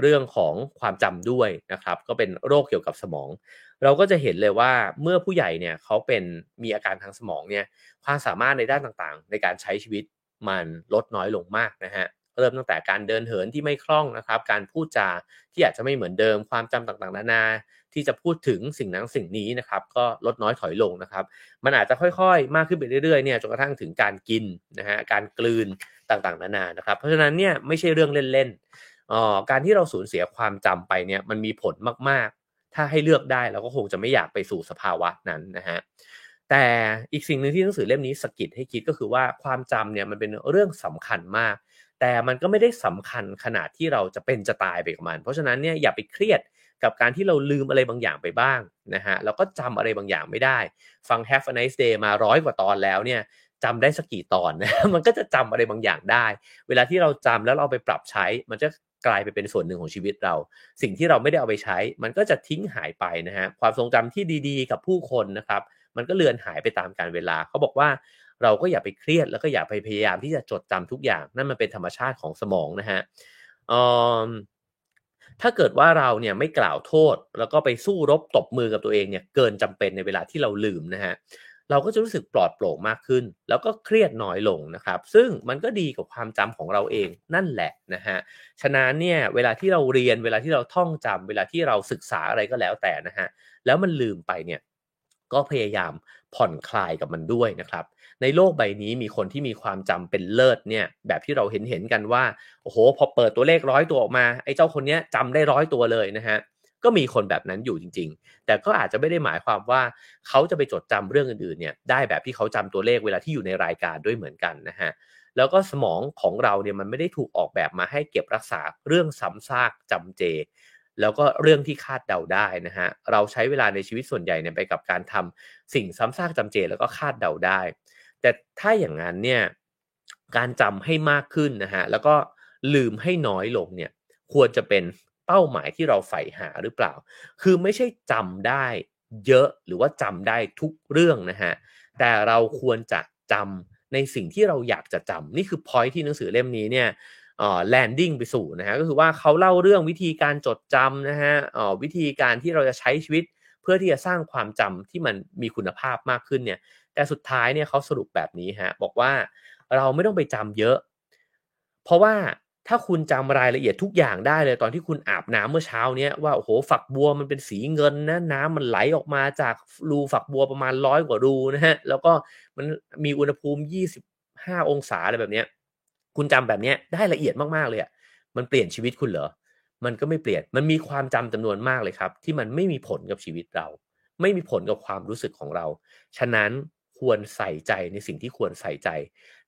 เรื่องของความจำด้วยนะครับ ก็เป็นโรคเกี่ยวกับสมอง เราก็จะเห็นเลยว่าเมื่อผู้ใหญ่เนี่ยเขาเป็นมีอาการทางสมองเนี่ยความสามารถในด้านต่างๆ ในการใช้ชีวิตมันลดน้อยลงมากนะฮะเริ่มตั้งแต่การเดินเหินที่ไม่คล่องนะครับ การพูดจาที่อาจจะไม่เหมือนเดิมความจำต่างๆ นานาที่จะพูดถึงสิ่งนั้นสิ่งนี้นะครับ ก็ลดน้อยถอยลงนะครับ มันอาจจะค่อยๆ มากขึ้นไปเรื่อยๆเนี่ยจนกระทั่งถึงการกินนะฮะการกลืน ต่างๆ นานานะครับ เพราะฉะนั้นเนี่ยไม่ใช่เรื่องเล่นๆอ๋อการที่เราสูญเสียความจำไปเนี่ยมันมีผลมากๆ ถ้าให้เลือกได้เราก็คงจะไม่อยากไปสู่สภาวะนั้นนะฮะแต่อีกสิ่งหนึ่งที่หนังสือเล่มนี้สกิดให้คิดก็คือว่าความจำเนี่ยมันเป็นเรื่องสำคัญมาก แต่มันก็ไม่ได้สำคัญขนาดที่เราจะเป็นจะตายไปกับมัน เพราะฉะนั้นเนี่ยอย่าไปเครียดกับการที่เราลืมอะไรบางอย่างไปบ้างนะฮะแล้วก็จำอะไรบางอย่างไม่ได้ ฟัง Have a nice day มาร้อยกว่าตอนแล้วเนี่ย จำได้สักกี่ตอนนะมันก็จะจำอะไรบางอย่างได้ เวลาที่เราจำแล้วเราไปปรับใช้ มันจะกลายไปเป็นส่วนหนึ่งของชีวิตเรา สิ่งที่เราไม่ได้เอาไปใช้ มันก็จะทิ้งหายไปนะฮะความทรงจำที่ดีๆ กับผู้คนนะครับ มันก็เลือนหายไปตามกาลเวลาเขาบอกว่าเราก็อย่าไปเครียดแล้วก็อย่าไปพยายามที่จะจดจำทุกอย่าง นั่นมันเป็นธรรมชาติของสมองนะฮะถ้าเกิดว่าเราเนี่ยไม่กล่าวโทษ แล้วก็ไปสู้รบตบมือกับตัวเองเนี่ยเกินจำเป็นในเวลาที่เราลืมนะฮะ เราก็จะรู้สึกปลอดโปร่งมากขึ้น แล้วก็เครียดน้อยลงนะครับ ซึ่งมันก็ดีกับความจำของเราเองนั่นแหละนะฮะฉะนั้นเนี่ยเวลาที่เราเรียนเวลาที่เราท่องจำเวลาที่เราศึกษาอะไรก็แล้วแต่นะฮะแล้วมันลืมไปเนี่ยก็พยายามผ่อนคลายกับมันด้วยนะครับ ในโลกใบนี้มีคนที่มีความจำเป็นเลิศเนี่ยแบบที่เราเห็นเห็นกันว่าโอ้โหพอเปิดตัวเลขร้อยตัวออกมาไอ้เจ้าคนนี้จำได้ร้อยตัวเลยนะฮะ ก็มีคนแบบนั้นอยู่จริง ๆ แต่ก็อาจจะไม่ได้หมายความว่าเขาจะไปจดจำเรื่องอื่นๆเนี่ยได้แบบที่เขาจำตัวเลขเวลาที่อยู่ในรายการด้วยเหมือนกันนะฮะแล้วก็สมองของเราเนี่ยมันไม่ได้ถูกออกแบบมาให้เก็บรักษาเรื่องซ้ำซากจำเจ แล้วก็เรื่องที่คาดเดาได้นะฮะเราใช้เวลาในชีวิตส่วนใหญ่เนี่ยไปกับการทำสิ่งซ้ำซากจำเจ แล้วก็คาดเดาได้ แต่ถ้าอย่างนั้นเนี่ยการจำให้มากขึ้นนะฮะแล้วก็ลืมให้น้อยลงเนี่ยควรจะเป็น เป้าหมายที่เราใฝ่หาหรือเปล่า คือไม่ใช่จำได้เยอะหรือว่าจำได้ทุกเรื่องนะฮะ แต่เราควรจะจำในสิ่งที่เราอยากจะจำนี่คือพอยที่หนังสือเล่มนี้เนี่ยแลนดิ้งไปสู่นะฮะ ก็คือว่าเขาเล่าเรื่องวิธีการจดจำนะฮะวิธีการที่เราจะใช้ชีวิตเพื่อที่จะสร้างความจำที่มันมีคุณภาพมากขึ้นเนี่ย แต่สุดท้ายเนี่ยเขาสรุปแบบนี้ฮะบอกว่าเราไม่ต้องไปจำเยอะ เพราะว่า ถ้าคุณจำรายละเอียดทุกอย่างได้เลยตอนที่คุณอาบน้ำเมื่อเช้าเนี้ยว่าโอ้โหฝักบัวมันเป็นสีเงินนะน้ำมันไหลออกมาจากรูฝักบัวประมาณร้อยกว่ารูนะฮะแล้วก็มันมีอุณหภูมิ 25 องศาอะไรแบบเนี้ยคุณจำแบบนี้ได้ละเอียดมากๆเลยอะมันเปลี่ยนชีวิตคุณเหรอมันก็ไม่เปลี่ยนมันมีความจำจำนวนมากเลยครับ ที่มันไม่มีผลกับชีวิตเรา ไม่มีผลกับความรู้สึกของเรา ฉะนั้น ควรใส่ใจในสิ่งที่ควรใส่ใจ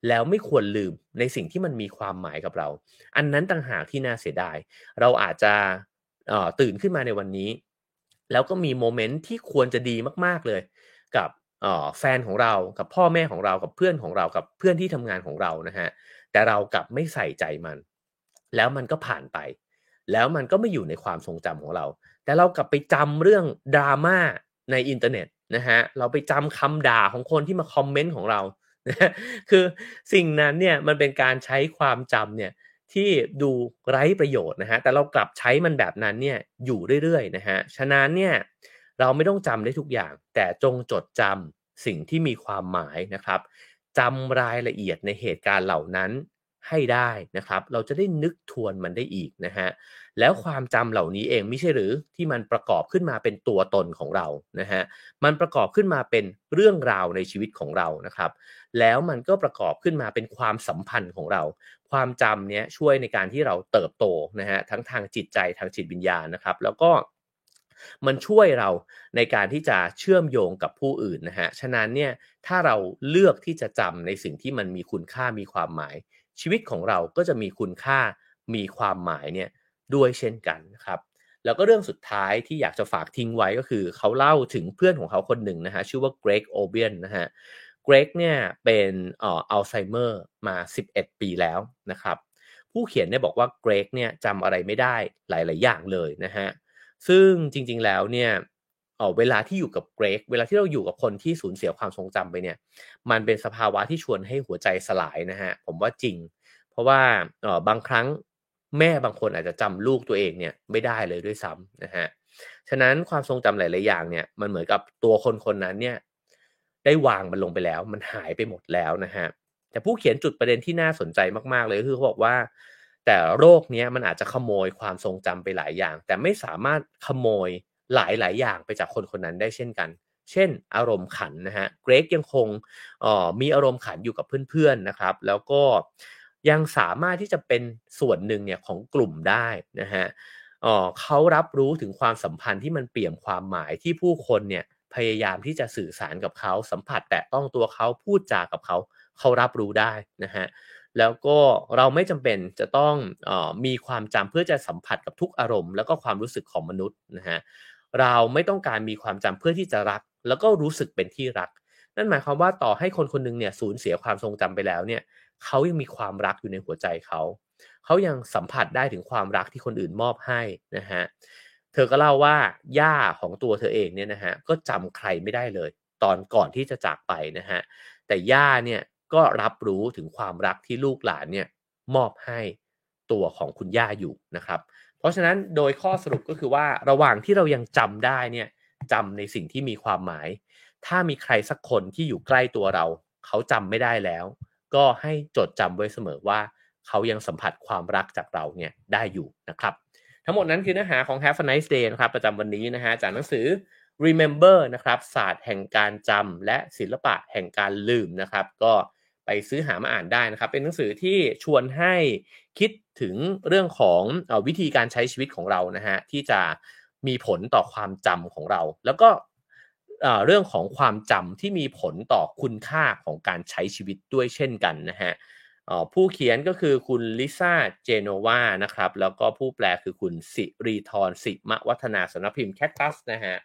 แล้วไม่ควรลืมในสิ่งที่มันมีความหมายกับเรา อันนั้นต่างหากที่น่าเสียดาย เราอาจจะตื่นขึ้นมาในวันนี้ แล้วก็มีโมเมนต์ที่ควรจะดีมาก ๆเลย กับแฟนของเรากับพ่อแม่ของเรากับเพื่อนของเรากับเพื่อนที่ทำงานของเรานะฮะแต่เรากลับไม่ใส่ใจมัน แล้วมันก็ผ่านไป แล้วมันก็ไม่อยู่ในความทรงจำของเรา แต่เรากลับไปจำเรื่องดราม่าในอินเทอร์เน็ต นะฮะเราไปจำคำด่าของคนที่มาคอมเมนต์ของเราคือสิ่งนั้นเนี่ยมันเป็นการใช้ความจำเนี่ยที่ดูไร้ประโยชน์นะฮะแต่เรากลับใช้มันแบบนั้นเนี่ยอยู่เรื่อยๆนะฮะฉะนั้นเนี่ยเราไม่ต้องจำได้ทุกอย่าง แต่จงจดจำสิ่งที่มีความหมายนะครับจำรายละเอียดในเหตุการณ์เหล่านั้น ให้ได้นะครับ เราจะได้นึกทวนมันได้อีกนะฮะ แล้วความจำเหล่านี้เองไม่ใช่หรือที่มันประกอบขึ้นมาเป็นตัวตนของเรา นะฮะ มันประกอบขึ้นมาเป็นเรื่องราวในชีวิตของเรา นะครับ แล้วมันก็ประกอบขึ้นมาเป็นความสัมพันธ์ของเรา ความจำเนี้ยช่วยในการที่เราเติบโตนะฮะ ทั้งทางจิตใจทางจิตวิญญาณนะครับ แล้วก็มันช่วยเราในการที่จะเชื่อมโยงกับผู้อื่นนะฮะ ฉะนั้นเนี่ย ถ้าเราเลือกที่จะจำในสิ่งที่มันมีคุณค่ามีความหมาย ชีวิตของเราก็จะมีคุณค่ามีความหมายเนี่ยด้วยเช่นกันครับแล้วก็เรื่องสุดท้ายที่อยากจะฝากทิ้งไว้ก็คือเขาเล่าถึงเพื่อนของเขาคนหนึ่งนะฮะชื่อว่าเกรกโอเบียนนะฮะเกรกเนี่ยเป็นอ่ออัลไซเมอร์มา 11 ปีแล้วนะครับ ผู้เขียนเนี่ยบอกว่าเกรกเนี่ยจำอะไรไม่ได้หลาย ๆ อย่างเลยนะฮะซึ่งจริง ๆ แล้วเนี่ย เออเวลาที่อยู่กับเกรก เวลาที่เราอยู่กับคนที่สูญเสียความทรงจำไปเนี่ย มันเป็นสภาวะที่ชวนให้หัวใจสลายนะฮะ ผมว่าจริง เพราะว่าเออบางครั้งแม่บางคนอาจจะจำลูกตัวเองเนี่ยไม่ได้เลยด้วยซ้ำนะฮะ ฉะนั้นความทรงจำหลาย ๆ อย่างเนี่ย มันเหมือนกับตัวคนคนนั้นเนี่ย ได้วางมันลงไปแล้ว มันหายไปหมดแล้วนะฮะ แต่ผู้เขียนจุดประเด็นที่น่าสนใจมาก ๆ เลยคือเขาบอกว่า แต่โรคนี้มันอาจจะขโมยความทรงจำไปหลายอย่าง แต่ไม่สามารถขโมย หลายหลายอย่างไปจากคนคนนั้นได้เช่นกัน เช่น อารมณ์ขันนะฮะเกรกยังคงมีอารมณ์ขันอยู่กับเพื่อนๆนะครับ แล้วก็ยังสามารถที่จะเป็นส่วนหนึ่งเนี่ยของกลุ่มได้นะฮะเขารับรู้ถึงความสัมพันธ์ที่มันเปี่ยมความหมายที่ผู้คนเนี่ยพยายามที่จะสื่อสารกับเขาสัมผัสแต่ต้องตัวเขาพูดจากับเขาเขารับรู้ได้นะฮะแล้วก็เราไม่จำเป็นจะต้องออมีความจำเพื่อจะสัมผัสกับทุกอารมณ์ แล้วก็ความรู้สึกของมนุษย์นะฮะ เราไม่ต้องการมีความจำเพื่อที่จะรัก แล้วก็รู้สึกเป็นที่รัก นั่นหมายความว่าต่อให้คนคนนึงเนี่ยสูญเสียความทรงจำไปแล้วเนี่ยเขายังมีความรักอยู่ในหัวใจเขาเขายังสัมผัสได้ถึงความรักที่คนอื่นมอบให้นะฮะเธอก็เล่าว่าย่าของตัวเธอเองเนี่ยนะฮะก็จำใครไม่ได้เลย ตอนก่อนที่จะจากไปนะฮะแต่ย่าเนี่ยก็รับรู้ถึงความรักที่ลูกหลานเนี่ยมอบให้ตัวของคุณย่าอยู่นะครับ เพราะฉะนั้นโดยข้อสรุปก็คือว่าระหว่างที่เรายังจำได้เนี่ยจำในสิ่งที่มีความหมาย ถ้ามีใครสักคนที่อยู่ใกล้ตัวเรา เขาจำไม่ได้แล้ว ก็ให้จดจำไว้เสมอว่า เขายังสัมผัสความรักจากเราเนี่ยได้อยู่นะครับ ทั้งหมดนั้นคือเนื้อหาของ Have a nice day นะครับประจำวันนี้นะฮะจากหนังสือ Remember นะครับศาสตร์แห่งการจำและศิลปะแห่งการลืมนะครับ ก็ ไปซื้อหามาอ่านได้นะครับ เป็นหนังสือที่ชวนให้คิดถึงเรื่องของอวิธีการใช้ชีวิตของเรานะฮะที่จะมีผลต่อความจำของเรา แล้วก็เรื่องของความจำที่มีผลต่อคุณค่าของการใช้ชีวิตด้วยเช่นกันนะฮะผู้เขียนก็คือคุณลิซ่าเจโนวานะครับ แล้วก็ผู้แปลคือคุณสิรีทรสิมวัฒนาสำนักพิมพ์แคทตัสนะฮะ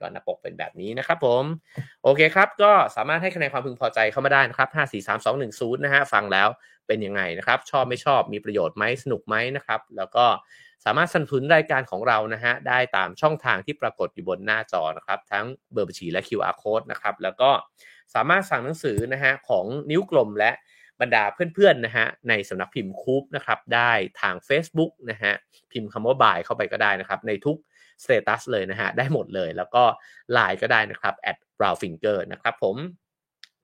ก็หน้าปกเป็นแบบนี้นะครับผม โอเคครับ ก็สามารถให้คะแนนความพึงพอใจเข้ามาได้นะครับ 5 4 3 2 1 0นะฮะฟังแล้วเป็นยังไงนะครับ ชอบไม่ชอบมีประโยชน์ไหมสนุกไหมนะครับ แล้วก็สามารถสนับสนุนรายการของเรานะฮะได้ตามช่องทางที่ปรากฏอยู่บนหน้าจอนะครับ ทั้งเบอร์บัญชีและ QR code นะครับแล้วก็สามารถสั่งหนังสือนะฮะของนิ้วกลมและบรรดาเพื่อนๆนะฮะในสำนักพิมพ์คูปนะครับได้ทาง Facebook นะฮะพิมพ์คำว่าบายเข้าไปก็ได้นะครับ ในทุก สเตตัสเลยนะฮะได้หมดเลย แล้วก็ไลน์ก็ได้นะครับ at brow finger นะครับผม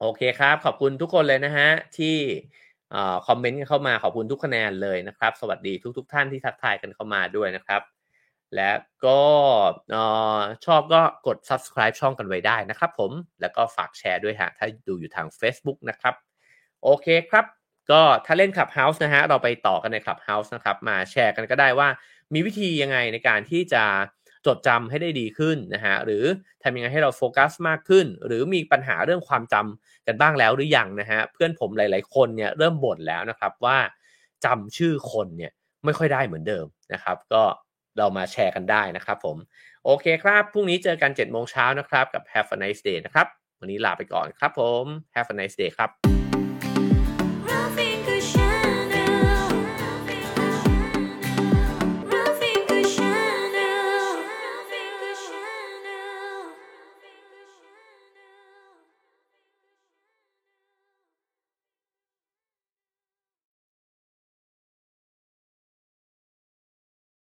โอเคครับ ขอบคุณทุกคนเลยนะฮะที่คอมเมนต์กันเข้ามาขอบคุณทุกคะแนนเลยนะครับ สวัสดีทุกๆทท่านที่ทักทายกันเข้ามาด้วยนะครับ และก็ชอบก็กด subscribe ช่องกันไว้ได้นะครับผมแล้วก็ฝากแชร์ด้วยฮะถ้าดูอยู่ทาง Facebook นะครับ โอเคครับ ก็ถ้าเล่น Clubhouse นะฮะเราไปต่อกันใน Clubhouse นะครับ มาแชร์กันก็ได้ว่ามีวิธียังไงในการที่จะ จดจำให้ได้ดีขึ้นนะฮะหรือทำยังไงให้เราโฟกัสมากขึ้น หรือมีปัญหาเรื่องความจำกันบ้างแล้วหรือยังนะฮะเพื่อนผมหลาย ๆ คนเนี่ยเริ่มบ่นแล้วนะครับว่าจำชื่อคนเนี่ยไม่ค่อยได้เหมือนเดิมนะครับ ก็เรามาแชร์กันได้นะครับผม โอเคครับ พรุ่งนี้เจอกัน7จ็ดโมงเช้านะครับ กับ Have a nice day นะครับ วันนี้ลาไปก่อนครับผม Have a nice day ครับ